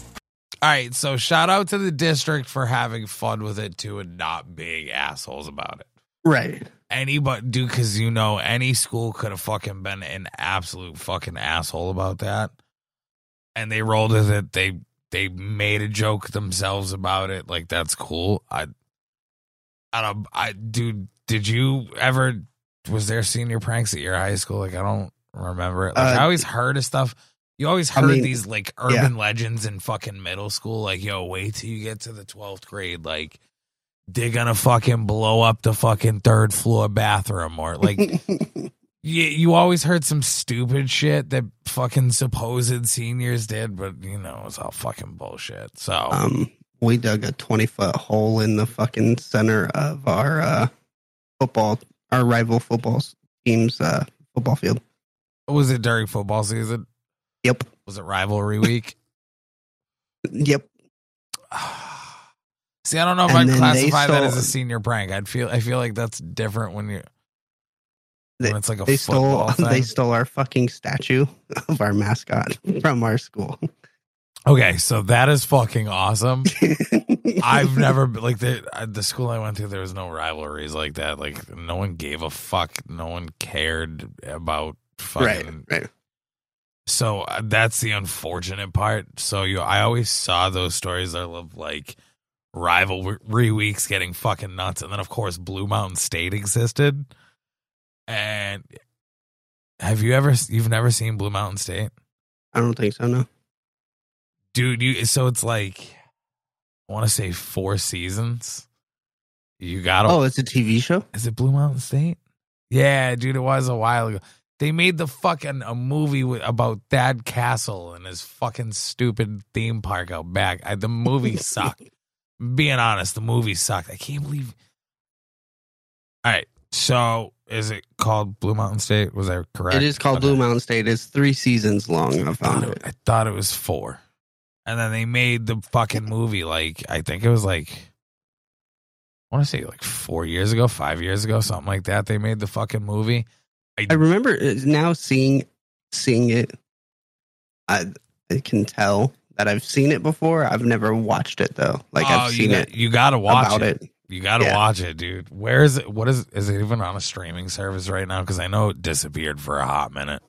All right. So shout out to the district for having fun with it too and not being assholes about it. Right. anybody dude because you know any school could have fucking been an absolute fucking asshole about that and they rolled with it they they made a joke themselves about it like that's cool i i don't i dude did you ever was there senior pranks at your high school like i don't remember it like Uh, i always heard of stuff you always I heard mean, these like urban legends in fucking middle school like yo wait till you get to the 12th grade like they're gonna fucking blow up the fucking third floor bathroom or like you, you always heard some stupid shit that fucking supposed seniors did but you know it's all fucking bullshit so. Um, we dug a twenty foot hole in the fucking center of our uh, football, our rival football team's uh, football field. was it during football season Yep. was it rivalry week Yep. see i don't know if And i'd classify that as a senior prank i'd feel i feel like that's different when you They, when it's like a they stole thing. they stole our fucking statue of our mascot from our school. okay so that is fucking awesome I've never like the uh, the school I went to. There was no rivalries like that. Like no one gave a fuck. No one cared about right, fucking. right. So uh, that's the unfortunate part. So you, I always saw those stories of like rivalry weeks getting fucking nuts, and then of course Blue Mountain State existed. And have you ever? You've never seen Blue Mountain State? I don't think so. No. dude. You so it's like I want to say four seasons. You got Oh, it's a TV show. Is it Blue Mountain State? Yeah, dude, it was a while ago. They made the fucking a movie with, about Thad Castle and his fucking stupid theme park out back. I, the movie sucked. Being honest, the movie sucked. I can't believe. All right, so is it called Blue Mountain State? Was I correct? It is called Okay. Blue Mountain State. It's three seasons long. I found it, I thought it was four, and then they made the fucking movie. Like I think it was like I want to say like four years ago, five years ago, something like that. They made the fucking movie. I remember it- now seeing seeing it. I I can tell that I've seen it before. I've never watched it though. Like Oh, I've you seen got- it You got to watch about it. it. You got to Yeah. watch it, dude. Where is it? What is? Is it even on a streaming service right now? Because I know it disappeared for a hot minute.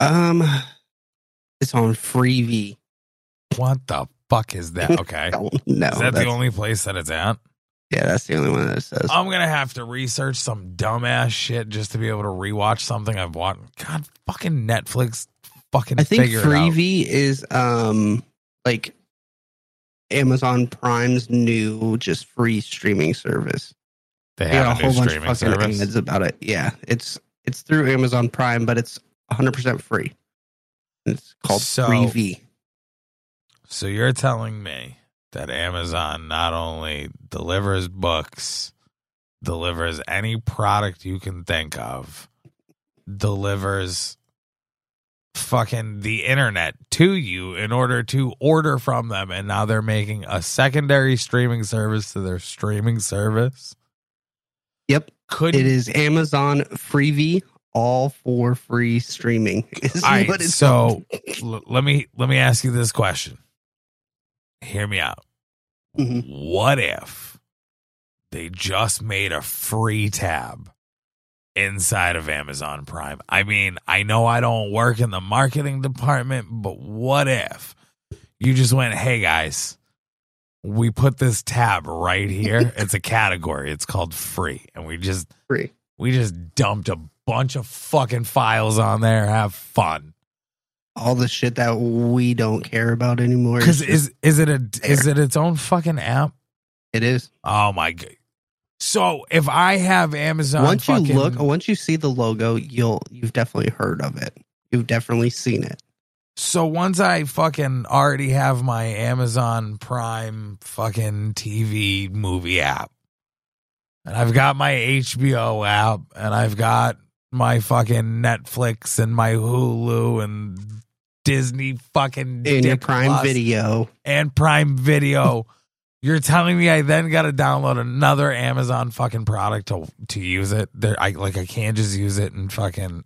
Um, it's on Freevee. What the fuck is that? Okay, Don't is that the only place that it's at? Yeah, that's the only one that says. I'm gonna have to research some dumbass shit just to be able to rewatch something I've watched. God, fucking Netflix, fucking I think figure it out. Freevee is um like Amazon Prime's new just free streaming service. They They have a a, whole bunch of fucking service. ads about it. Yeah, it's it's through Amazon Prime, but it's 100 percent free. It's called So- Freevee. So you're telling me that Amazon not only delivers books, delivers any product you can think of, delivers fucking the internet to you in order to order from them and now they're making a secondary streaming service to their streaming service. Yep, Could it is Amazon Freevee, all for free streaming. Is All right, so l- let me let me ask you this question. Hear me out. Mhm. What if they just made a free tab inside of Amazon Prime? I mean, I know I don't work in the marketing department, but what if you just went, "Hey guys, we put this tab right here. it's a category. It's called free." And we just free. we just dumped a bunch of fucking files on there. Have fun. All the shit that we don't care about anymore. Because is is it a is it its own fucking app? it is Oh my god! So if I have Amazon, once fucking, you look, once you see the logo, you'll you've definitely heard of it. You've definitely seen it. so once I fucking already have my Amazon Prime fucking TV movie app, and I've got my HBO app, and I've got my fucking Netflix and my Hulu and Disney fucking In your Prime Plus Video, and Prime Video. You're telling me I then got to download another Amazon fucking product to to use it? There, I like I can't just use it and fucking.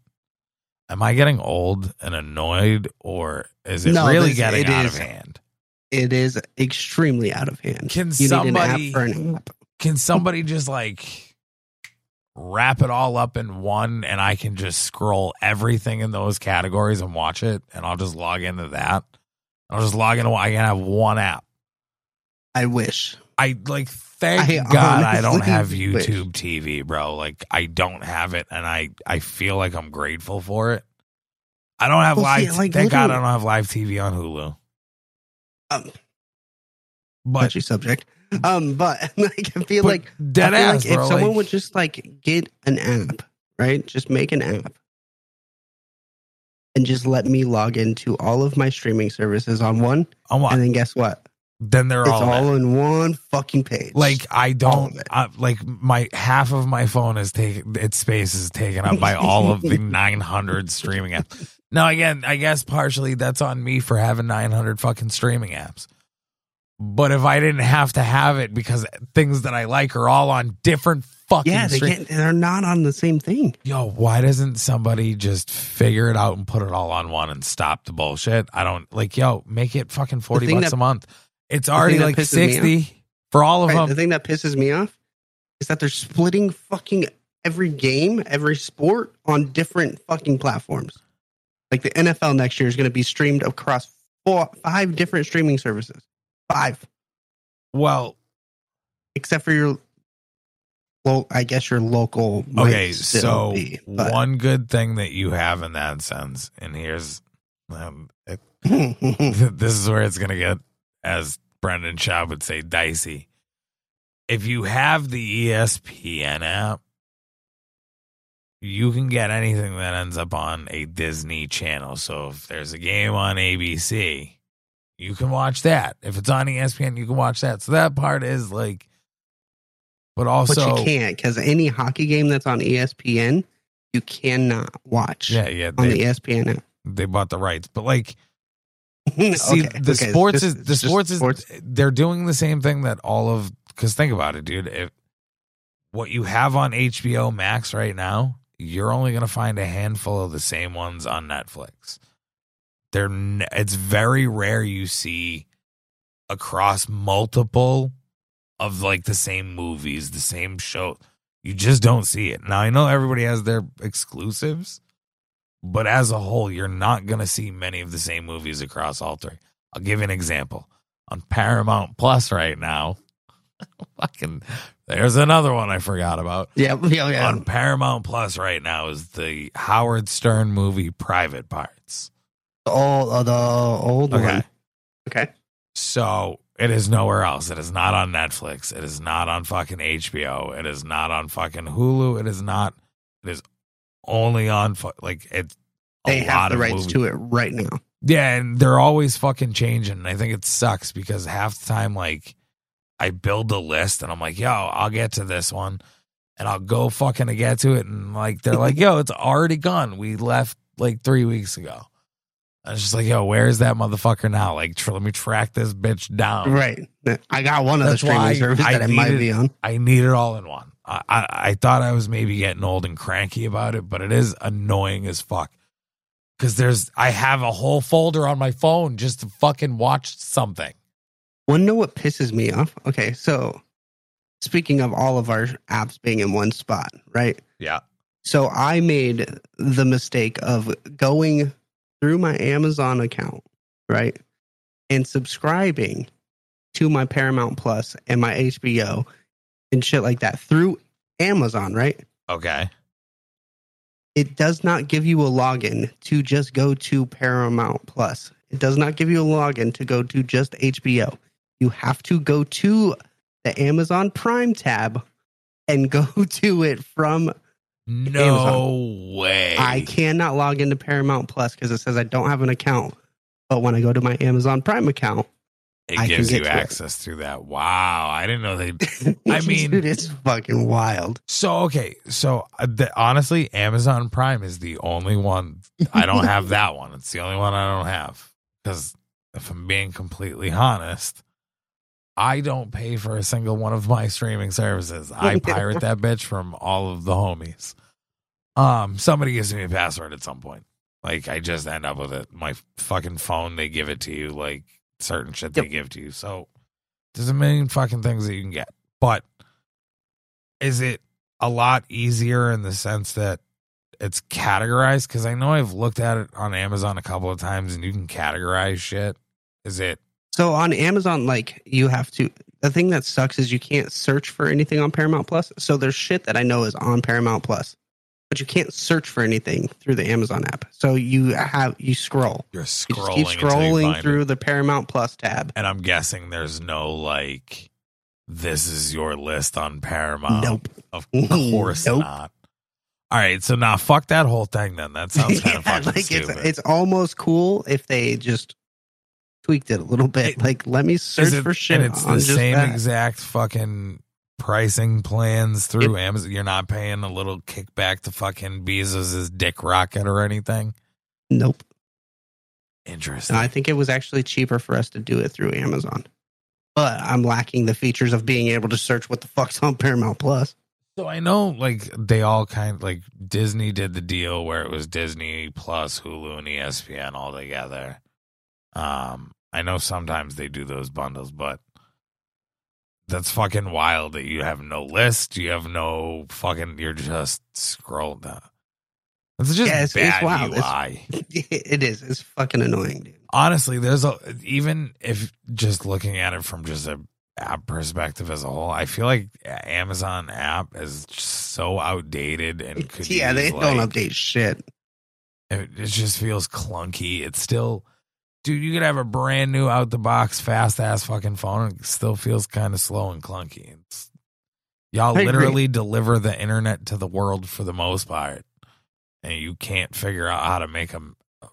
Am I getting old and annoyed, or is it No, really this- getting it out is. of hand? it is extremely out of hand. Can you somebody- need an app for an app? Can somebody just like wrap it all up in one, and I can just scroll everything in those categories and watch it, and I'll just log into that. I'll just log into. I can have one app. I wish. I like thank I God I don't have wish. YouTube TV, bro. Like I don't have it and I I feel like I'm grateful for it. I don't have Well, live like, thank God I don't have live TV on Hulu. Um, But touchy subject. Um, but like I feel but like dead feel ass, like bro. if someone like- would just like get an app, right? Just make an app. And just let me log into all of my streaming services on one. I'm wa- And then guess what? then they're It's all, all, in one fucking page. like I don't. I, like my half of my phone is taken its space is taken up by all of the 900 streaming apps. Now again, I guess partially that's on me for having 900 fucking streaming apps. But if I didn't have to have it because things that I like are all on different fucking yeah, they stream- can't, they're not on the same thing. Yo, why doesn't somebody just figure it out and put it all on one and stop the bullshit? I don't like yo, make it fucking 40 bucks that- a month. It's already like 60 for all of Right, the thing that pisses me off is that they're splitting fucking every game, every sport on different fucking platforms. Like the NFL next year is going to be streamed across four, five different streaming services. Five, Well, except for your, well, I guess your local. Okay, so be, one good thing that you have in that sense, and here's Um, it, this is where it's going to get, as Brendan Schaub would say, dicey. If you have the ESPN app, you can get anything that ends up on a Disney channel. So if there's a game on ABC, you can watch that. If it's on ESPN, you can watch that. So that part is like, but also, but you can't because any hockey game that's on ESPN, you cannot watch yeah, yeah, on the ESPN app. they bought the rights, but like, See, okay, the it's sports just- is the sports is sports. they're doing the same thing that all of because think about it, dude. If what you have on HBO Max right now, you're only gonna find a handful of the same ones on Netflix. They're it's very rare you see across multiple of like the same movies, the same show. You just don't see it. Now I know everybody has their exclusives, but as a whole, you're not going to see many of the same movies across all three. I'll give you an example. On Paramount Plus right now, fucking, there's another one I forgot about. Yeah, yeah, yeah. On Paramount Plus right now is the Howard Stern movie Private Parts. The old, uh, the old Okay. one. Okay. So it is nowhere else. It is not on Netflix. It is not on fucking HBO. It is not on fucking Hulu. It is not. It is only on like it's. a They have the rights movies. to it right now. Yeah, and they're always fucking changing. And I think it sucks because half the time, like, I build a list and I'm like, yo, I'll get to this one. And I'll go fucking to get to it. And like, they're like, yo, it's already gone. We left like three weeks ago. I was just like, yo, where's that motherfucker now? Like, tr- let me track this bitch down. Right. I got one of That's the streaming why services I that it might be on. I need it all in one. I, I, I thought I was maybe getting old and cranky about it, but it is annoying as fuck. Because there's, I have a whole folder on my phone just to fucking watch something. Wanna know what pisses me off? Okay, so speaking of all of our apps being in one spot, right? Yeah. So I made the mistake of going through my Amazon account, right? And subscribing to my Paramount Plus and my HBO and shit like that through Amazon, right? Okay. It does not give you a login to just go to Paramount Plus. It does not give you a login to go to just HBO. You have to go to the Amazon Prime tab and go to it from No way. I cannot log into Paramount Plus because it says I don't have an account. But when I go to my Amazon Prime account, It I can gives get you to it. access through that. Wow. I didn't know they. I mean- dude, it's fucking wild. So, okay. So, uh, the, honestly, Amazon Prime is the only one. I don't have that one. It's the only one I don't have. Because if I'm being completely honest, I don't pay for a single one of my streaming services. I pirate that bitch from all of the homies. Um, somebody gives me a password at some point. Like I just end up with it. My fucking phone, they give it to you. Like certain shit they give to you. So there's a million fucking things that you can get. But is it a lot easier in the sense that it's categorized? Because I know I've looked at it on Amazon a couple of times and you can categorize shit. Is it So on Amazon, like you have to. The thing that sucks is you can't search for anything on Paramount Plus. So there's shit that I know is on Paramount Plus, but you can't search for anything through the Amazon app. So you have you scroll. you're scrolling, just keep you scrolling through it? the Paramount Plus tab. and I'm guessing there's no like this is your list on Paramount. Nope. Of course Nope. not. All right, so now fuck that whole thing then. That sounds kind of Yeah, fucking like it's stupid. it's almost cool if they just tweaked it a little bit. It- like let me search it- for shit. and it's on the same that. exact fucking pricing plans through Amazon. You're not paying a little kickback to fucking Bezos's dick rocket or anything. Nope. Interesting. And I think it was actually cheaper for us to do it through Amazon. But I'm lacking the features of being able to search what the fuck's on Paramount Plus. So I know like they all kind of like Disney did the deal where it was Disney plus Hulu and ESPN all together. Um I know sometimes they do those bundles, but that's fucking wild that you have no list, you have no fucking you're just scrolled down. It's just Yeah, it's- it's bad wild. It's- UI. it is. It's fucking annoying, dude. Honestly, there's a even if just looking at it from just a app perspective as a whole, I feel like Amazon app is just so outdated and could yeah, use, they like, don't update shit. It, it just feels clunky. It's still, dude. You could have a brand new out the box fast ass fucking phone, and it still feels kind of slow and clunky. It's, y'all literally deliver the internet to the world for the most part, and you can't figure out how to make them. Uh,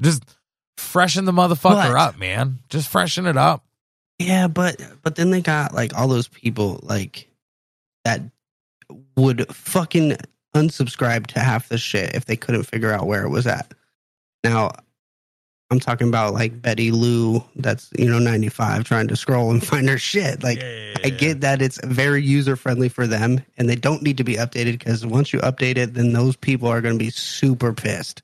just freshen the motherfucker But- up, man. Just freshen it up. Yeah, but but then they got like all those people like that would fucking unsubscribe to half the shit if they couldn't figure out where it was at. Now, I'm talking about like Betty Lou, that's you know 95, trying to scroll and find her shit. Like I get that it's very user friendly for them, and they don't need to be updated because once you update it, then those people are going to be super pissed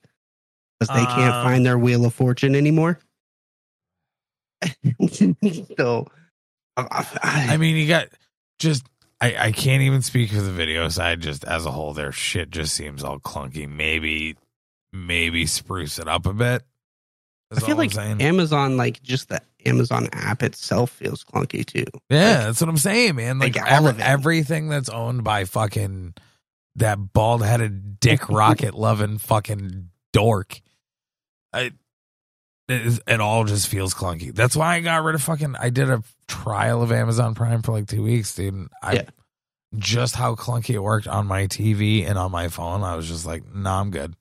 because they can't Um, find their wheel of fortune anymore. so, I, I, I mean, you got just. I, I can't even speak for the video side. Just as a whole, their shit just seems all clunky. Maybe, maybe spruce it up a bit. I feel like. Amazon, like just the Amazon app itself, feels clunky too. yeah, that's what I'm saying, man. Like, like, all every- of everything that's owned by fucking that bald headed dick rocket loving fucking dork. I, it, is- it all just feels clunky. That's why I got rid of fucking. I did a trial of Amazon Prime for like two weeks, dude. and I Yeah. just how clunky it worked on my TV and on my phone. I was just like, nah, I'm good.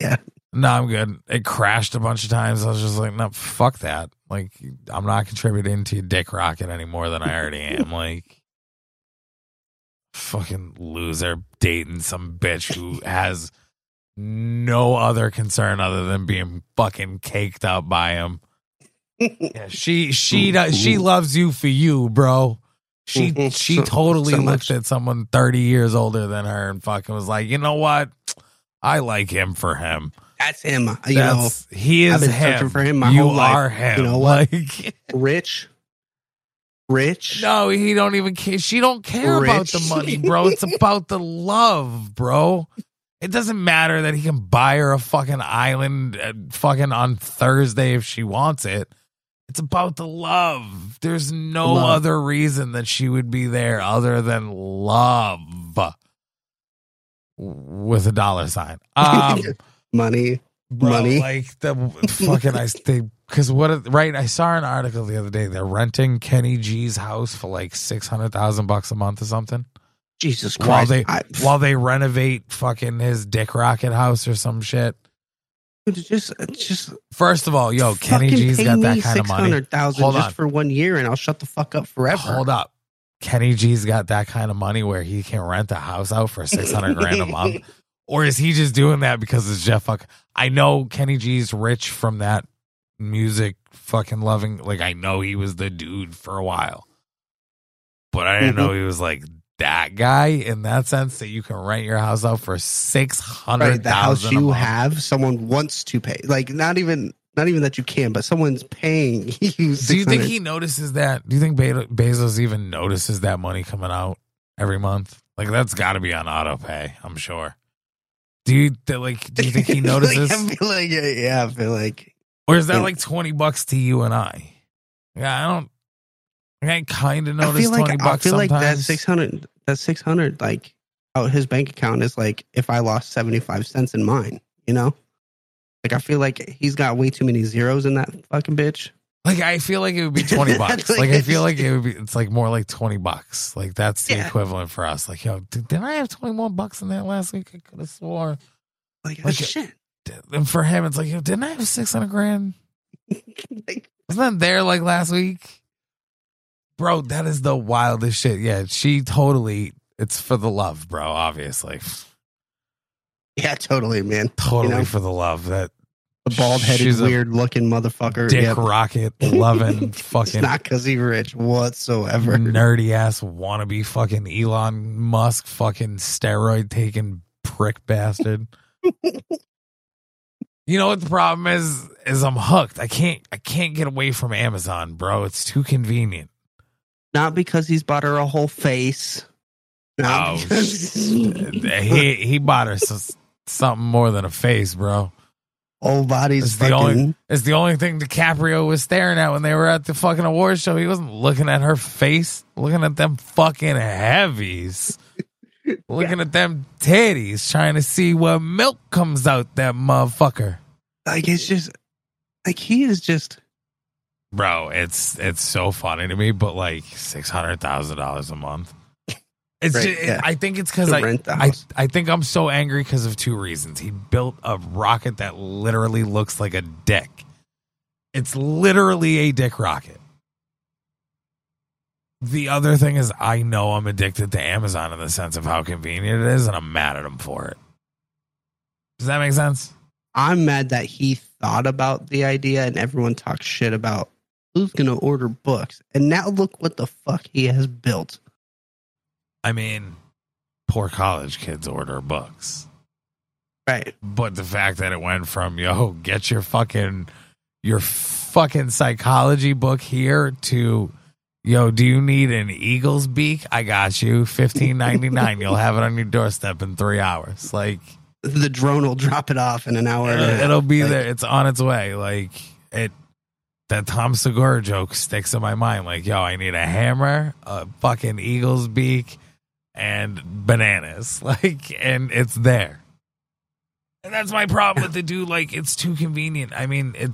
Yeah. No, I'm good. It crashed a bunch of times. I was just like, no, fuck that. Like, I'm not contributing to your dick rocket any more than I already am. Like, fucking loser dating some bitch who has no other concern other than being fucking caked up by him. Yeah, she she does, she loves you for you, bro. She Mhm. she totally so looked at someone 30 years older than her and fucking was like, "You know what? I like him for him." That's him. You know, That's, he is I've been him. searching for him my you whole life. are him. You know what? Like, rich, rich. no, he don't even care. She don't care about the money, bro. It's about the love, bro. It doesn't matter that he can buy her a fucking island uh, fucking on Thursday if she wants it. It's about the love. There's no Love. other reason that she would be there other than love with a dollar sign. Um, money. bro, Money. like the fucking I they because what right I saw an article the other day they're renting Kenny G's house for like six hundred thousand bucks a month or something Jesus Christ! while they I, while they renovate fucking his Dick Rocket house or some shit. dude, just, just First of all, yo, Kenny G's got that kind of money. 600,000 Hold just on. for one year and I'll shut the fuck up forever. Hold up. Kenny G's got that kind of money where he can rent a house out for 600 grand a month. Or is he just doing that because it's Jeff fuck? I know Kenny G's rich from that music fucking loving. Like, I know he was the dude for a while. But I didn't know Mm-hmm. he was like that guy in that sense that you can rent your house out for 600,000 Right, the house you have, someone wants to pay. Like not even not even that you can, but someone's paying you. Do you think he notices that? Do you think Be- Bezos even notices that money coming out every month? Like that's got to be on auto pay. I'm sure. Do you like? Do you think he notices, like, I feel like yeah, I feel like or is that like twenty bucks to you and I? Yeah, I don't. I kind of I notice feel like twenty I bucks feel like that six hundred that six hundred like out his bank account is like if I lost seventy five cents in mine, you know. Like I feel like he's got way too many zeros in that fucking bitch. Like I feel like it would be twenty bucks. Like, like I feel like it would be. It's like more like twenty bucks. Like that's the Yeah. equivalent for us. Like yo, did, didn't I have twenty more bucks in that last week? I could have swore. Like, oh, Like, shit. And for him, it's like yo, didn't I have six hundred grand? Like, Wasn't that there like last week? Bro, that is the wildest shit. Yeah, she totally it's for the love, bro, obviously. yeah, totally, man. Totally You know? for the love. That The bald She's headed, a weird looking motherfucker. dick Yep. rocket loving It's fucking not because he's rich whatsoever. nerdy ass wannabe fucking Elon Musk fucking steroid taking prick bastard. you know what the problem is? Is I'm hooked. I can't I can't get away from Amazon, bro. It's too convenient. Not because he's bought her a whole face. Not Oh, because- he he bought her s- something more than a face, bro. Whole body's It's the fucking. only it's the only thing DiCaprio was staring at when they were at the fucking award show. He wasn't looking at her face, looking at them fucking heavies. looking at them titties, trying to see what milk comes out that motherfucker. Like it's just like he is just Bro, it's it's so funny to me, but like six hundred thousand dollars a month. It's Right, ju- yeah. I think it's because I, I. I think I'm so angry because of two reasons. He built a rocket that literally looks like a dick. It's literally a dick rocket. The other thing is, I know I'm addicted to Amazon in the sense of how convenient it is, and I'm mad at him for it. Does that make sense? I'm mad that he thought about the idea and everyone talks shit about who's gonna order books. And now look what the fuck he has built. I mean, poor college kids order books. Right. But the fact that it went from yo, get your fucking your fucking psychology book here to yo, do you need an eagle's beak? I got you. Fifteen ninety nine. You'll have it on your doorstep in three hours. Like The drone will drop it off in an hour. half. it'll be Like, there. It's on its way. Like it that Tom Segura joke sticks in my mind. Like, yo, I need a hammer, a fucking eagle's beak, and bananas. Like, and it's there. And that's my problem with the dude. Like, it's too convenient. I mean, it.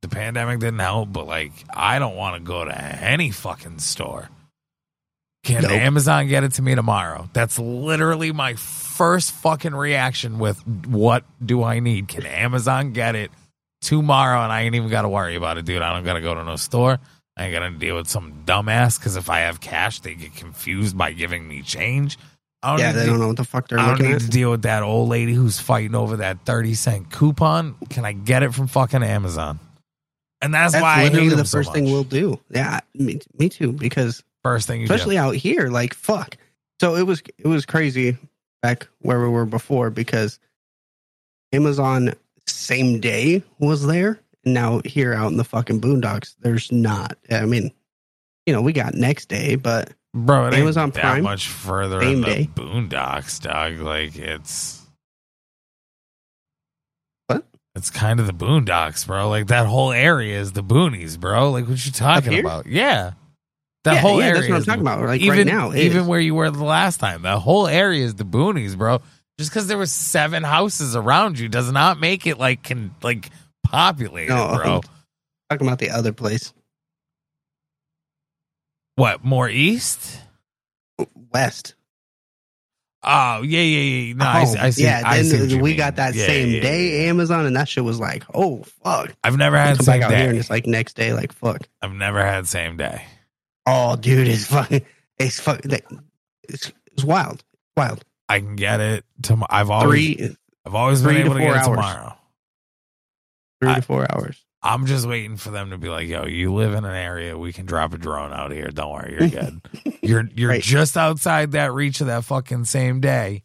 The pandemic didn't help, but like, I don't want to go to any fucking store. Can Nope. Amazon get it to me tomorrow? That's literally my first fucking reaction with what do I need? Can Amazon get it tomorrow? And I ain't even got to worry about it, dude. I don't got to go to no store. I ain't to deal with some dumbass because if I have cash, they get confused by giving me change. I don't Yeah, they to- don't know what the fuck they're I don't need at. to deal with that old lady who's fighting over that 30 cent coupon. Can I get it from fucking Amazon? And that's, That's why literally the so first thing we'll do. Yeah, me, me too. Because First thing you especially do. out here, like fuck. So it was it was crazy back where we were before because Amazon same day was there. Now here out in the fucking boondocks, there's not. I mean, you know, we got next day, but Bro, it Amazon ain't that Prime, much further same in the day. boondocks, dog. Like it's What? It's kind of the boondocks, bro. Like that whole area is the boonies, bro. Like what you talking about? Yeah. That yeah, whole yeah, area that's what I'm the- talking about. Like even, right now, even is. where you were the last time, that whole area is the boonies, bro. Just because there was seven houses around you does not make it like can like populated, No. bro. talking about the other place, What more east? west. Oh yeah, yeah, yeah. No, I, oh, see- I see. yeah, I then see what you we mean. got that Yeah, same yeah, day yeah. Amazon, and that shit was like, oh fuck. I've never had come same back out here and day. it's like next day, like fuck. I've never had same day. Oh, dude, it's fucking, it's fucking, it's, it's wild, wild. I can get it. Tom- I've always, Three, I've always been to able to four get it hours. tomorrow. Three I- to four hours. I'm just waiting for them to be like, "Yo, you live in an area we can drop a drone out here. Don't worry, you're good. you're you're Right. just outside that reach of that fucking same day,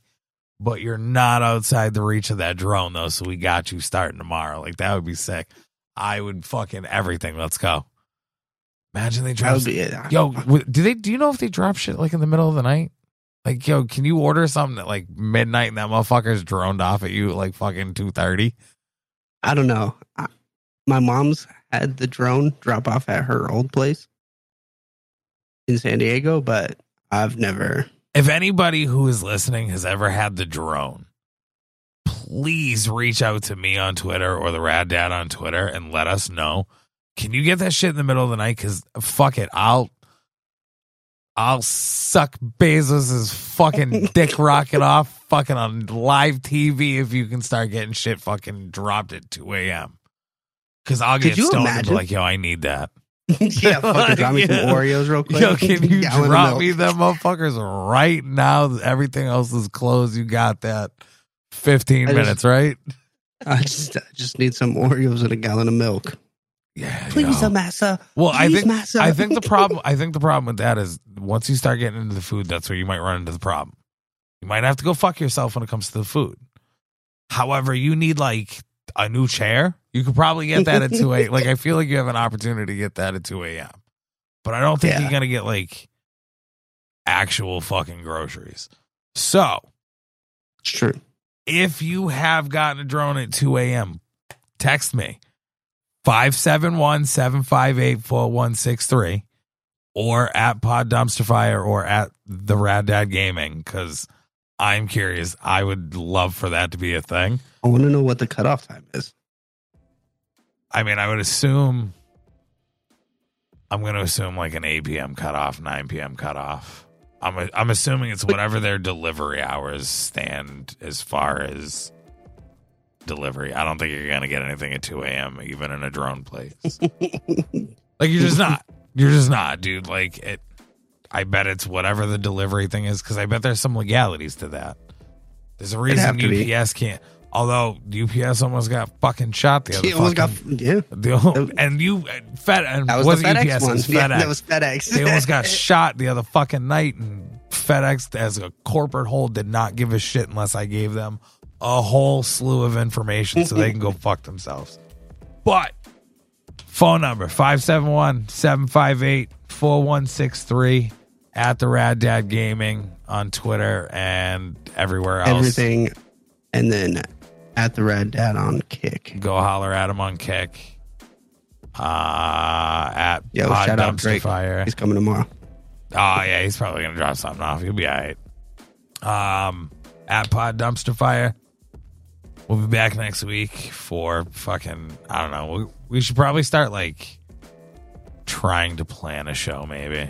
but you're not outside the reach of that drone though. So we got you starting tomorrow. Like that would be sick. I would fucking everything. Let's go. Imagine they That drop. would be it. Yo, do they? Do you know if they drop shit like in the middle of the night? Like, yo, can you order something at like midnight and that motherfucker's droned off at you at like fucking two thirty? I don't know. I, my mom's had the drone drop off at her old place in San Diego, but I've never. If anybody who is listening has ever had the drone, please reach out to me on Twitter or the Rad Dad on Twitter and let us know. Can you get that shit in the middle of the night? Because fuck it, I'll I'll suck Bezos's fucking dick rocket off fucking on live TV if you can start getting shit fucking dropped at two a.m. Because I'll Could get you stoned and be imagine? like, yo, I need that. yeah, fucking drop me some Oreos real quick. Yo, can you Gallon of drop milk. me them motherfuckers right now? Everything else is closed. You got that. 15 I just- minutes, right? I just, I just need some Oreos and a gallon of milk. Yeah. Please, yo. massa. Well, I Please, think massa. I think the problem I think the problem with that is once you start getting into the food, that's where you might run into the problem. You might have to go fuck yourself when it comes to the food. However, you need like a new chair. You could probably get that at two a. Like I feel like you have an opportunity to get that at two a.m. But I don't think Yeah. you're gonna get like actual fucking groceries. So It's true. if you have gotten a drone at 2 a.m., text me 571 758 4163 or at Pod Dumpster Fire or at the Rad Dad Gaming because I'm curious. I would love for that to be a thing. I want to know what the cutoff time is. I mean, I would assume. I'm going to assume like an 8 p.m. cutoff, 9 p.m. cutoff. I'm I'm assuming it's whatever their delivery hours stand as far as delivery. I don't think you're going to get anything at 2 a.m. even in a drone place. like you're just not. You're just not, dude. Like it. I bet it's whatever the delivery thing is because I bet there's some legalities to that. There's a reason be. UPS can't. Although UPS almost got fucking shot the other It almost got fucking- yeah. the, and you uh, Fed and That was the FedEx UPS, it one. was Yeah, FedEx. that was FedEx. they almost got shot the other fucking night, and FedEx, as a corporate whole, did not give a shit unless I gave them a whole slew of information so they can go fuck themselves. But phone number 571 758 4163 at the Rad Dad Gaming on Twitter and everywhere else. everything, and then at the Rad Dad on Kick. Go holler at him on Kick. Uh, at Yo, Pod shout out Dumpster Drake. Fire. He's coming tomorrow. Oh yeah, he's probably gonna drop something off. He'll be all right. Um, at Pod Dumpster Fire. We'll be back next week for fucking. I don't know. We, we should probably start like trying to plan a show, maybe.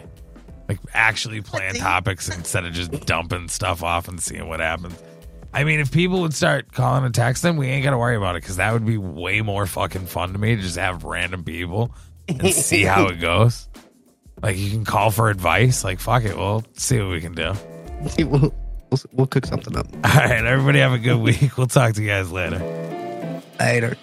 Like actually plan topics instead of just dumping stuff off and seeing what happens. I mean, if people would start calling and texting, we ain't got to worry about it because that would be way more fucking fun to me to just have random people and see how it goes. Like you can call for advice. Like fuck it, we'll see what we can do. we'll, we'll we'll cook something up All right, everybody have a good week. We'll talk to you guys later. later.